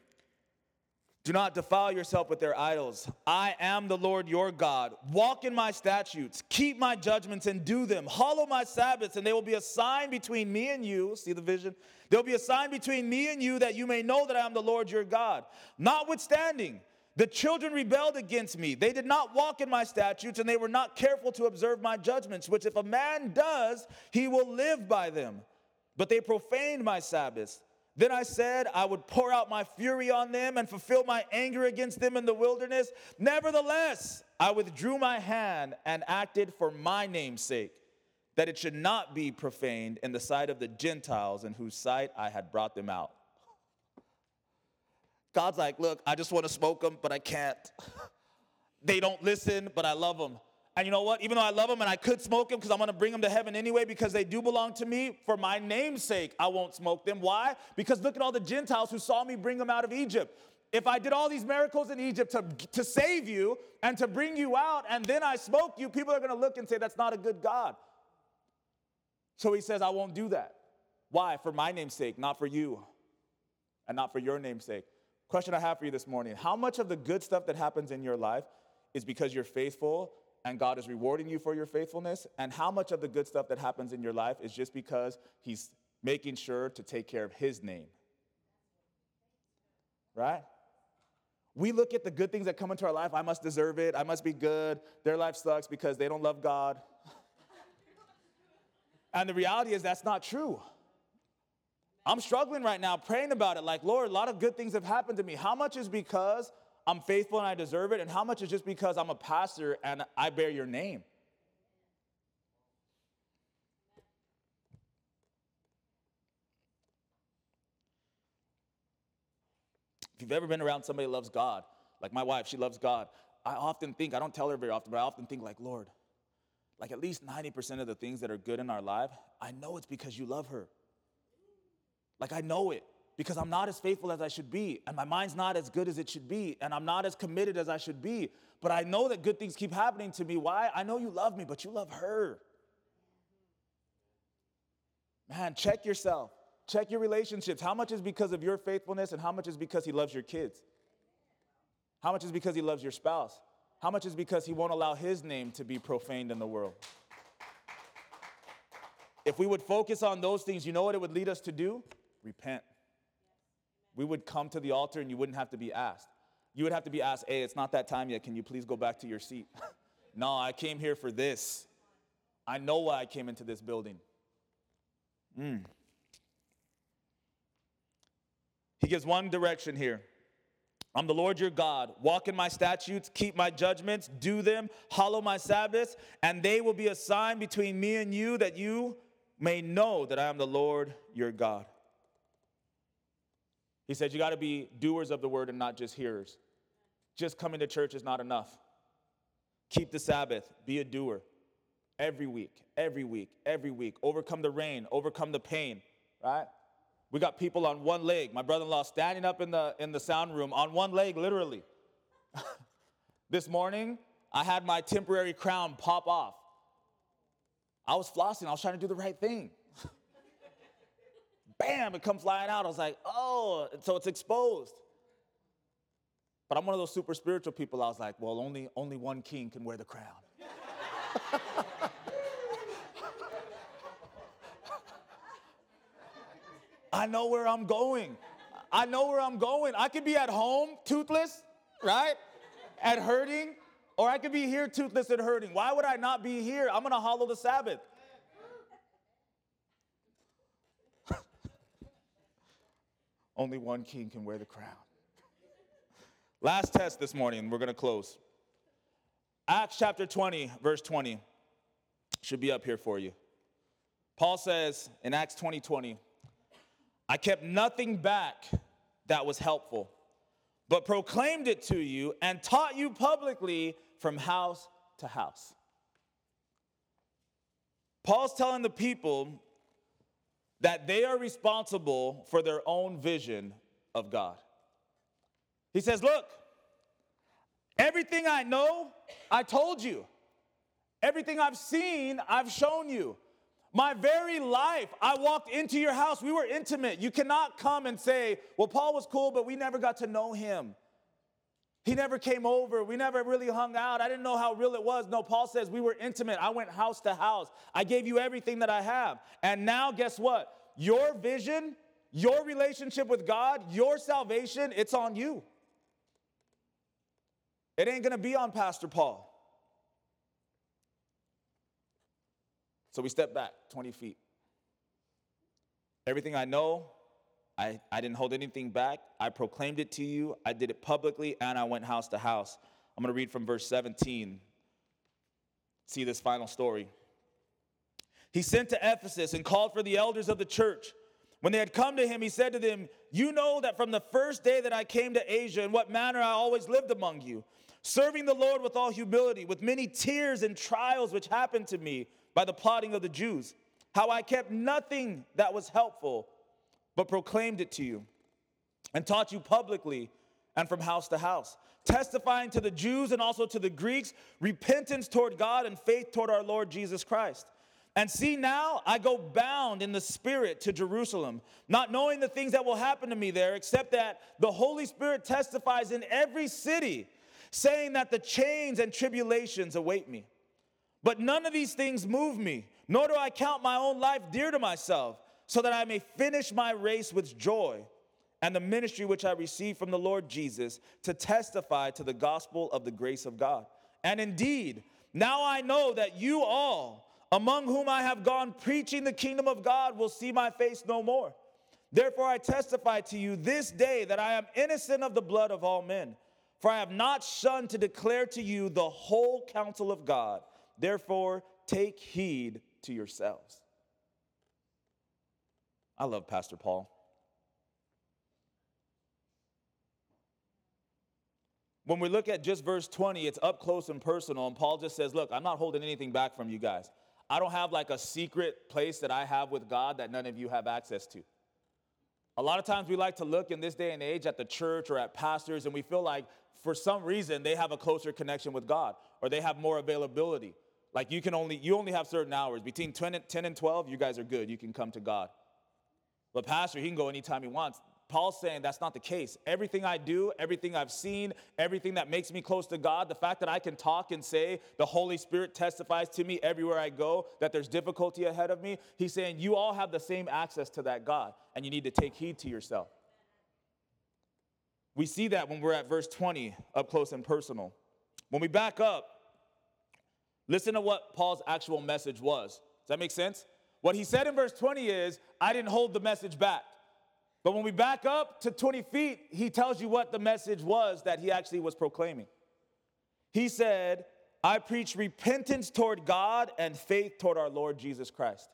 do not defile yourself with their idols. I am the Lord your God. Walk in my statutes, keep my judgments and do them. Hollow my Sabbaths, and they will be a sign between me and you. See the vision? There'll be a sign between me and you that you may know that I am the Lord your God. Notwithstanding, the children rebelled against me. They did not walk in my statutes, and they were not careful to observe my judgments, which if a man does, he will live by them. But they profaned my Sabbaths. Then I said, I would pour out my fury on them and fulfill my anger against them in the wilderness. Nevertheless, I withdrew my hand and acted for my name's sake, that it should not be profaned in the sight of the Gentiles in whose sight I had brought them out. God's like, look, I just want to smoke them, but I can't. they don't listen, but I love them. And you know what? Even though I love them and I could smoke them because I'm going to bring them to heaven anyway because they do belong to me, for my name's sake, I won't smoke them. Why? Because look at all the Gentiles who saw me bring them out of Egypt. If I did all these miracles in Egypt to, to save you and to bring you out, and then I smoke you, people are going to look and say, that's not a good God. So he says, I won't do that. Why? For my name's sake, not for you, and not for your name's sake. Question I have for you this morning How much of the good stuff that happens in your life is because you're faithful and God is rewarding you for your faithfulness? And how much of the good stuff that happens in your life is just because He's making sure to take care of His name? Right? We look at the good things that come into our life. I must deserve it. I must be good. Their life sucks because they don't love God. and the reality is that's not true. I'm struggling right now praying about it like, Lord, a lot of good things have happened to me. How much is because I'm faithful and I deserve it? And how much is just because I'm a pastor and I bear your name? If you've ever been around somebody who loves God, like my wife, she loves God, I often think, I don't tell her very often, but I often think, like, Lord, like at least 90% of the things that are good in our life, I know it's because you love her. Like I know it because I'm not as faithful as I should be, and my mind's not as good as it should be, and I'm not as committed as I should be. But I know that good things keep happening to me. Why? I know you love me, but you love her. Man, check yourself. Check your relationships. How much is because of your faithfulness, and how much is because he loves your kids? How much is because he loves your spouse? How much is because he won't allow his name to be profaned in the world? If we would focus on those things, you know what it would lead us to do? Repent. We would come to the altar and you wouldn't have to be asked. You would have to be asked, hey, it's not that time yet. Can you please go back to your seat? no, I came here for this. I know why I came into this building. Mm. He gives one direction here. I'm the Lord your God. Walk in my statutes, keep my judgments, do them, hollow my Sabbaths, and they will be a sign between me and you that you may know that I am the Lord your God. He said, You got to be doers of the word and not just hearers. Just coming to church is not enough. Keep the Sabbath, be a doer every week, every week, every week. Overcome the rain, overcome the pain, right? We got people on one leg. My brother-in-law standing up in the in the sound room on one leg, literally. this morning, I had my temporary crown pop off. I was flossing. I was trying to do the right thing. Bam! It come flying out. I was like, oh, so it's exposed. But I'm one of those super spiritual people. I was like, well, only only one king can wear the crown. I know where I'm going. I know where I'm going. I could be at home toothless, right? At hurting, or I could be here toothless and hurting. Why would I not be here? I'm gonna hollow the Sabbath. Only one king can wear the crown. Last test this morning, we're gonna close. Acts chapter 20, verse 20 should be up here for you. Paul says in Acts 20 20, I kept nothing back that was helpful, but proclaimed it to you and taught you publicly from house to house. Paul's telling the people that they are responsible for their own vision of God. He says, Look, everything I know, I told you. Everything I've seen, I've shown you. My very life, I walked into your house. We were intimate. You cannot come and say, well, Paul was cool, but we never got to know him. He never came over. We never really hung out. I didn't know how real it was. No, Paul says we were intimate. I went house to house. I gave you everything that I have. And now, guess what? Your vision, your relationship with God, your salvation, it's on you. It ain't gonna be on Pastor Paul. So we step back 20 feet. Everything I know, I, I didn't hold anything back. I proclaimed it to you. I did it publicly, and I went house to house. I'm going to read from verse 17. See this final story. He sent to Ephesus and called for the elders of the church. When they had come to him, he said to them, You know that from the first day that I came to Asia, in what manner I always lived among you, serving the Lord with all humility, with many tears and trials which happened to me by the plotting of the Jews, how I kept nothing that was helpful, but proclaimed it to you, and taught you publicly and from house to house, testifying to the Jews and also to the Greeks repentance toward God and faith toward our Lord Jesus Christ. And see, now I go bound in the Spirit to Jerusalem, not knowing the things that will happen to me there, except that the Holy Spirit testifies in every city, saying that the chains and tribulations await me. But none of these things move me, nor do I count my own life dear to myself, so that I may finish my race with joy and the ministry which I received from the Lord Jesus to testify to the gospel of the grace of God. And indeed, now I know that you all, among whom I have gone preaching the kingdom of God, will see my face no more. Therefore, I testify to you this day that I am innocent of the blood of all men. For I have not shunned to declare to you the whole counsel of God. Therefore, take heed to yourselves. I love Pastor Paul. When we look at just verse 20, it's up close and personal, and Paul just says, Look, I'm not holding anything back from you guys. I don't have like a secret place that I have with God that none of you have access to. A lot of times we like to look in this day and age at the church or at pastors, and we feel like for some reason they have a closer connection with God or they have more availability. Like you can only you only have certain hours. Between 10 and, 10 and 12, you guys are good. You can come to God. But pastor, he can go anytime he wants. Paul's saying that's not the case. Everything I do, everything I've seen, everything that makes me close to God, the fact that I can talk and say the Holy Spirit testifies to me everywhere I go that there's difficulty ahead of me, he's saying you all have the same access to that God and you need to take heed to yourself. We see that when we're at verse 20, up close and personal. When we back up, Listen to what Paul's actual message was. Does that make sense? What he said in verse 20 is, I didn't hold the message back. But when we back up to 20 feet, he tells you what the message was that he actually was proclaiming. He said, I preach repentance toward God and faith toward our Lord Jesus Christ.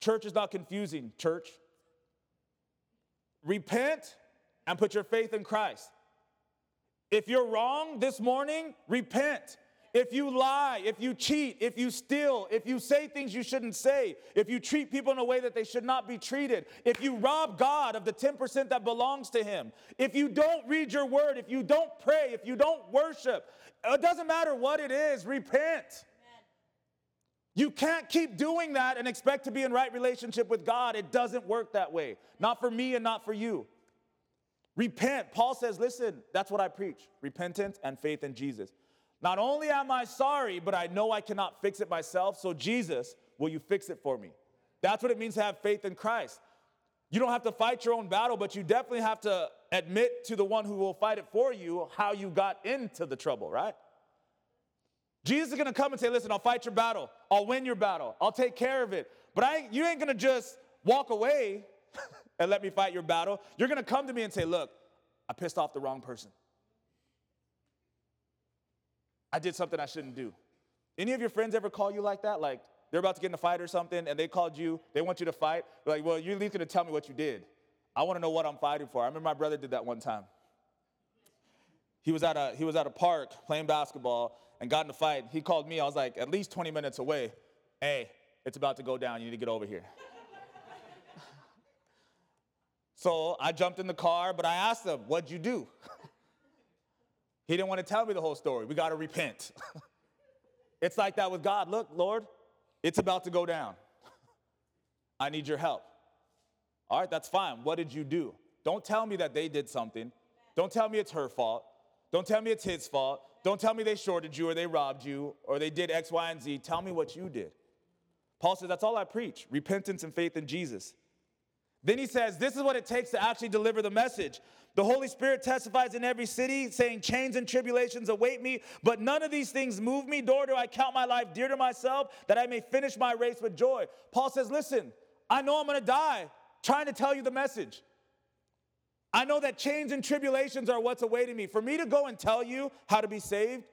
Church is not confusing, church. Repent and put your faith in Christ. If you're wrong this morning, repent. If you lie, if you cheat, if you steal, if you say things you shouldn't say, if you treat people in a way that they should not be treated, if you rob God of the 10% that belongs to Him, if you don't read your word, if you don't pray, if you don't worship, it doesn't matter what it is, repent. You can't keep doing that and expect to be in right relationship with God. It doesn't work that way. Not for me and not for you. Repent. Paul says, listen, that's what I preach repentance and faith in Jesus. Not only am I sorry, but I know I cannot fix it myself. So, Jesus, will you fix it for me? That's what it means to have faith in Christ. You don't have to fight your own battle, but you definitely have to admit to the one who will fight it for you how you got into the trouble, right? Jesus is gonna come and say, Listen, I'll fight your battle, I'll win your battle, I'll take care of it. But I, you ain't gonna just walk away and let me fight your battle. You're gonna come to me and say, Look, I pissed off the wrong person. I did something I shouldn't do. Any of your friends ever call you like that? Like they're about to get in a fight or something and they called you, they want you to fight. They're like, well, you're at least gonna tell me what you did. I wanna know what I'm fighting for. I remember my brother did that one time. He was at a, he was at a park playing basketball and got in a fight. He called me, I was like, at least 20 minutes away. Hey, it's about to go down, you need to get over here. so I jumped in the car, but I asked him, what'd you do? He didn't want to tell me the whole story. We got to repent. it's like that with God. Look, Lord, it's about to go down. I need your help. All right, that's fine. What did you do? Don't tell me that they did something. Don't tell me it's her fault. Don't tell me it's his fault. Don't tell me they shorted you or they robbed you or they did X, Y, and Z. Tell me what you did. Paul says, That's all I preach repentance and faith in Jesus. Then he says, This is what it takes to actually deliver the message. The Holy Spirit testifies in every city, saying, Chains and tribulations await me, but none of these things move me, nor do I count my life dear to myself, that I may finish my race with joy. Paul says, Listen, I know I'm gonna die trying to tell you the message. I know that chains and tribulations are what's awaiting me. For me to go and tell you how to be saved,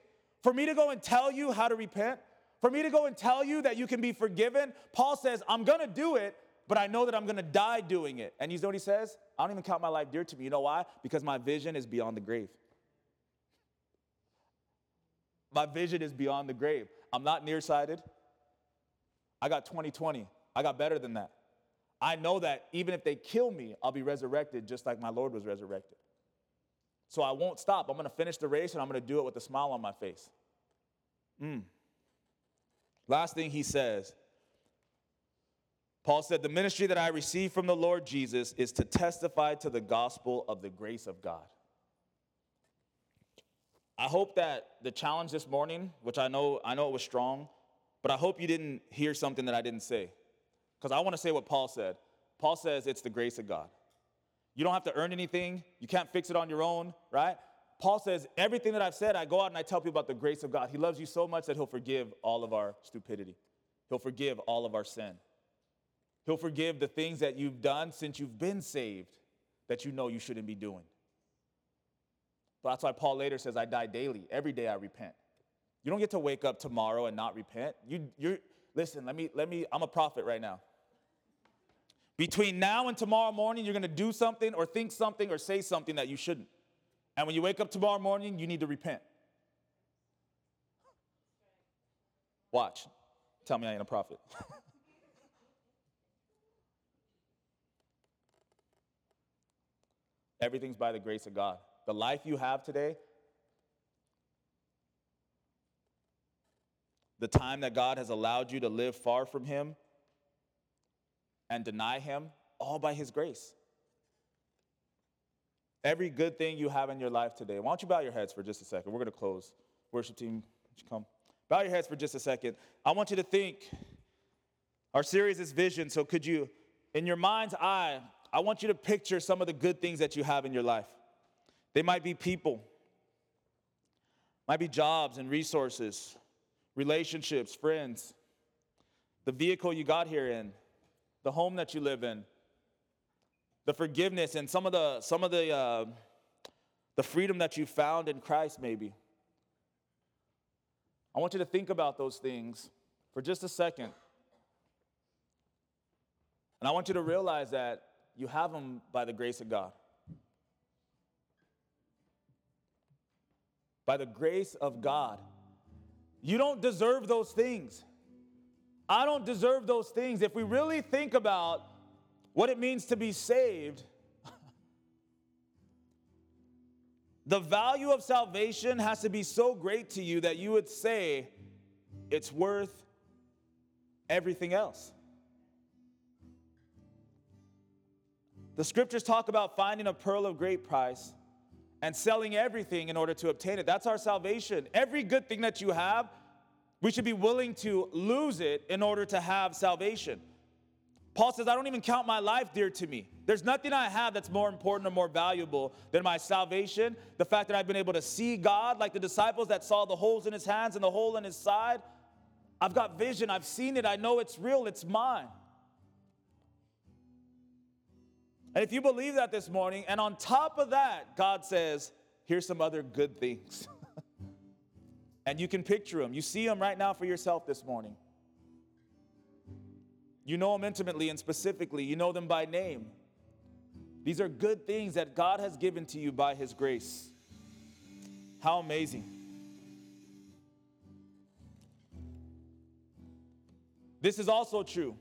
for me to go and tell you how to repent, for me to go and tell you that you can be forgiven, Paul says, I'm gonna do it, but I know that I'm gonna die doing it. And you know what he says? I don't even count my life dear to me. You know why? Because my vision is beyond the grave. My vision is beyond the grave. I'm not nearsighted. I got 2020. I got better than that. I know that even if they kill me, I'll be resurrected just like my Lord was resurrected. So I won't stop. I'm going to finish the race and I'm going to do it with a smile on my face. Mm. Last thing he says Paul said, The ministry that I received from the Lord Jesus is to testify to the gospel of the grace of God. I hope that the challenge this morning, which I know I know it was strong, but I hope you didn't hear something that I didn't say. Because I want to say what Paul said. Paul says it's the grace of God. You don't have to earn anything, you can't fix it on your own, right? Paul says, everything that I've said, I go out and I tell people about the grace of God. He loves you so much that he'll forgive all of our stupidity. He'll forgive all of our sin. He'll forgive the things that you've done since you've been saved that you know you shouldn't be doing. But that's why Paul later says, I die daily. Every day I repent. You don't get to wake up tomorrow and not repent. You, you're, listen, let me, let me, I'm a prophet right now. Between now and tomorrow morning, you're gonna do something or think something or say something that you shouldn't. And when you wake up tomorrow morning, you need to repent. Watch. Tell me I ain't a prophet. Everything's by the grace of God. The life you have today, the time that God has allowed you to live far from Him and deny Him, all by His grace. Every good thing you have in your life today. Why don't you bow your heads for just a second? We're going to close. Worship team, would you come? Bow your heads for just a second. I want you to think. Our series is vision, so could you, in your mind's eye, I want you to picture some of the good things that you have in your life. They might be people, Might be jobs and resources, relationships, friends, the vehicle you got here in, the home that you live in, the forgiveness and some of the some of the uh, the freedom that you found in Christ, maybe. I want you to think about those things for just a second. And I want you to realize that you have them by the grace of God. By the grace of God. You don't deserve those things. I don't deserve those things. If we really think about what it means to be saved, the value of salvation has to be so great to you that you would say it's worth everything else. The scriptures talk about finding a pearl of great price and selling everything in order to obtain it. That's our salvation. Every good thing that you have, we should be willing to lose it in order to have salvation. Paul says, I don't even count my life dear to me. There's nothing I have that's more important or more valuable than my salvation. The fact that I've been able to see God, like the disciples that saw the holes in his hands and the hole in his side. I've got vision, I've seen it, I know it's real, it's mine. And if you believe that this morning, and on top of that, God says, here's some other good things. and you can picture them. You see them right now for yourself this morning. You know them intimately and specifically, you know them by name. These are good things that God has given to you by His grace. How amazing. This is also true.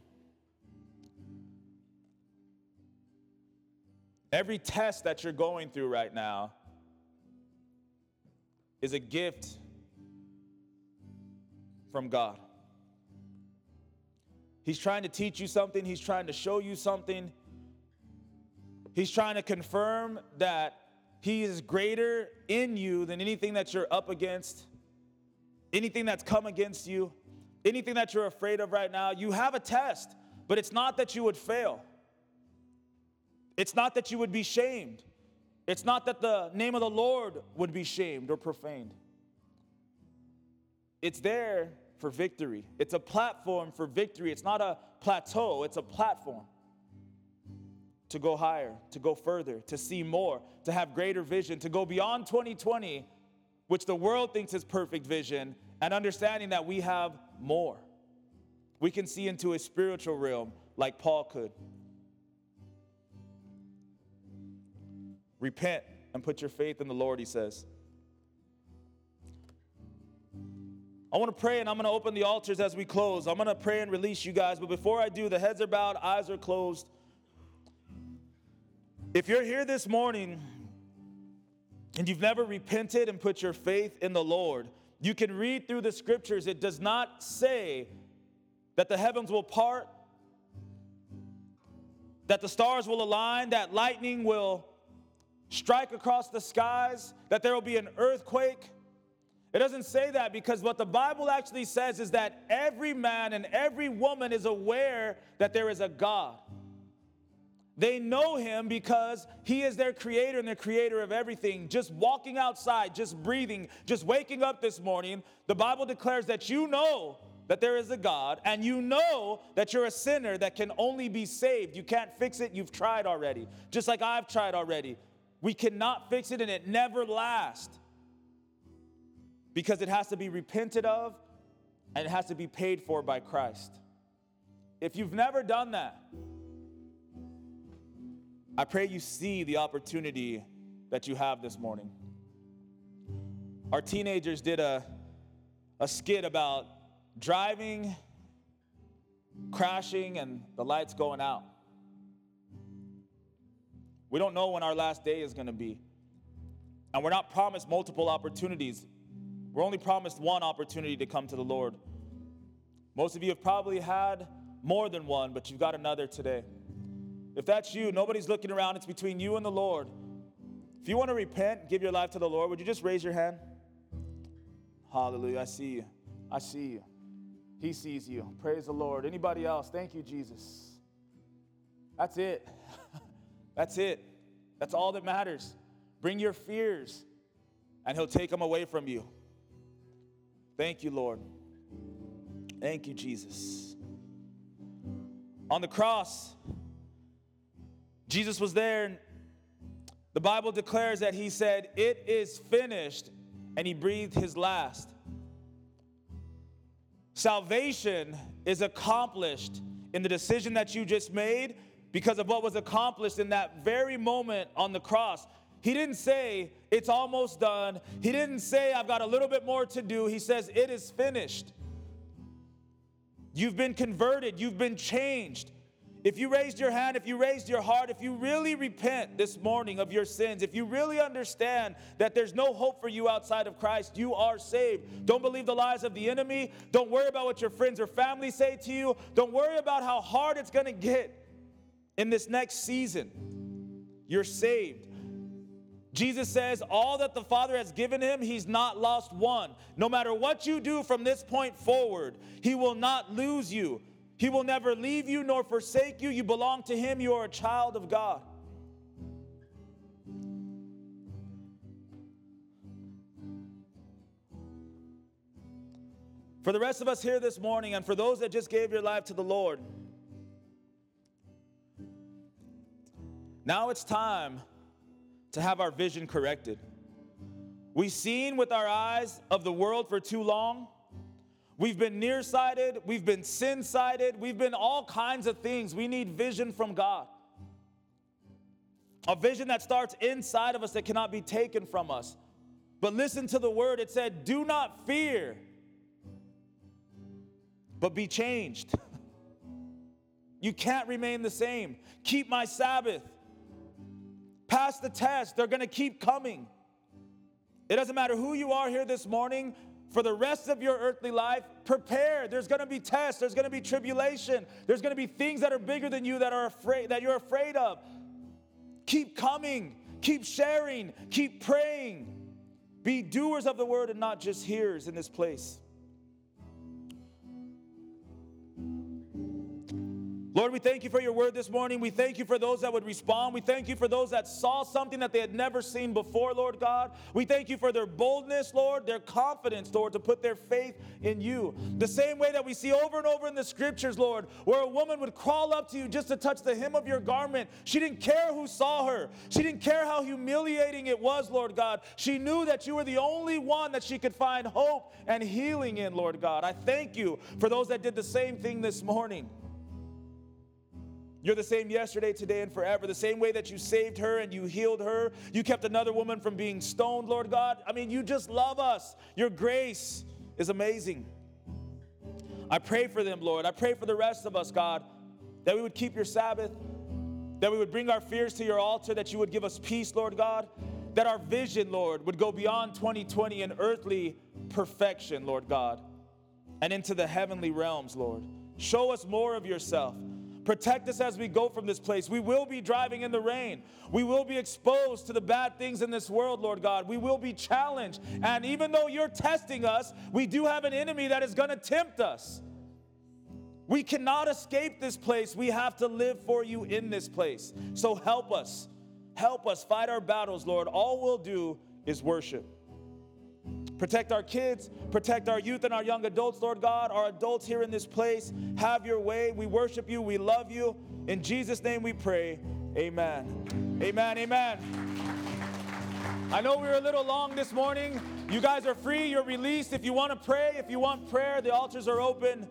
Every test that you're going through right now is a gift from God. He's trying to teach you something, He's trying to show you something. He's trying to confirm that He is greater in you than anything that you're up against, anything that's come against you, anything that you're afraid of right now. You have a test, but it's not that you would fail. It's not that you would be shamed. It's not that the name of the Lord would be shamed or profaned. It's there for victory. It's a platform for victory. It's not a plateau, it's a platform to go higher, to go further, to see more, to have greater vision, to go beyond 2020, which the world thinks is perfect vision, and understanding that we have more. We can see into a spiritual realm like Paul could. Repent and put your faith in the Lord, he says. I want to pray and I'm going to open the altars as we close. I'm going to pray and release you guys, but before I do, the heads are bowed, eyes are closed. If you're here this morning and you've never repented and put your faith in the Lord, you can read through the scriptures. It does not say that the heavens will part, that the stars will align, that lightning will strike across the skies, that there will be an earthquake. It doesn't say that because what the Bible actually says is that every man and every woman is aware that there is a God. They know him because he is their creator and the creator of everything. Just walking outside, just breathing, just waking up this morning, the Bible declares that you know that there is a God and you know that you're a sinner that can only be saved. You can't fix it, you've tried already, just like I've tried already. We cannot fix it and it never lasts because it has to be repented of and it has to be paid for by Christ. If you've never done that, I pray you see the opportunity that you have this morning. Our teenagers did a, a skit about driving, crashing, and the lights going out. We don't know when our last day is going to be. And we're not promised multiple opportunities. We're only promised one opportunity to come to the Lord. Most of you have probably had more than one, but you've got another today. If that's you, nobody's looking around, it's between you and the Lord. If you want to repent, give your life to the Lord, would you just raise your hand? Hallelujah. I see you. I see you. He sees you. Praise the Lord. Anybody else? Thank you, Jesus. That's it. That's it. That's all that matters. Bring your fears, and He'll take them away from you. Thank you, Lord. Thank you, Jesus. On the cross, Jesus was there, and the Bible declares that he said, It is finished, and he breathed his last. Salvation is accomplished in the decision that you just made because of what was accomplished in that very moment on the cross. He didn't say, It's almost done. He didn't say, I've got a little bit more to do. He says, It is finished. You've been converted, you've been changed. If you raised your hand, if you raised your heart, if you really repent this morning of your sins, if you really understand that there's no hope for you outside of Christ, you are saved. Don't believe the lies of the enemy. Don't worry about what your friends or family say to you. Don't worry about how hard it's going to get in this next season. You're saved. Jesus says, All that the Father has given him, he's not lost one. No matter what you do from this point forward, he will not lose you. He will never leave you nor forsake you. You belong to him, you are a child of God. For the rest of us here this morning, and for those that just gave your life to the Lord, now it's time to have our vision corrected. We've seen with our eyes of the world for too long. We've been nearsighted, we've been sin sighted, we've been all kinds of things. We need vision from God. A vision that starts inside of us that cannot be taken from us. But listen to the word it said, Do not fear, but be changed. you can't remain the same. Keep my Sabbath. Pass the test, they're gonna keep coming. It doesn't matter who you are here this morning, for the rest of your earthly life, prepare. There's gonna be tests, there's gonna be tribulation, there's gonna be things that are bigger than you that are afraid that you're afraid of. Keep coming, keep sharing, keep praying. Be doers of the word and not just hearers in this place. Lord, we thank you for your word this morning. We thank you for those that would respond. We thank you for those that saw something that they had never seen before, Lord God. We thank you for their boldness, Lord, their confidence, Lord, to put their faith in you. The same way that we see over and over in the scriptures, Lord, where a woman would crawl up to you just to touch the hem of your garment. She didn't care who saw her, she didn't care how humiliating it was, Lord God. She knew that you were the only one that she could find hope and healing in, Lord God. I thank you for those that did the same thing this morning. You're the same yesterday, today, and forever. The same way that you saved her and you healed her. You kept another woman from being stoned, Lord God. I mean, you just love us. Your grace is amazing. I pray for them, Lord. I pray for the rest of us, God, that we would keep your Sabbath, that we would bring our fears to your altar, that you would give us peace, Lord God, that our vision, Lord, would go beyond 2020 and earthly perfection, Lord God, and into the heavenly realms, Lord. Show us more of yourself. Protect us as we go from this place. We will be driving in the rain. We will be exposed to the bad things in this world, Lord God. We will be challenged. And even though you're testing us, we do have an enemy that is going to tempt us. We cannot escape this place. We have to live for you in this place. So help us. Help us fight our battles, Lord. All we'll do is worship. Protect our kids, protect our youth and our young adults, Lord God, our adults here in this place. Have your way. We worship you. We love you. In Jesus' name we pray. Amen. Amen. Amen. I know we were a little long this morning. You guys are free. You're released. If you want to pray, if you want prayer, the altars are open.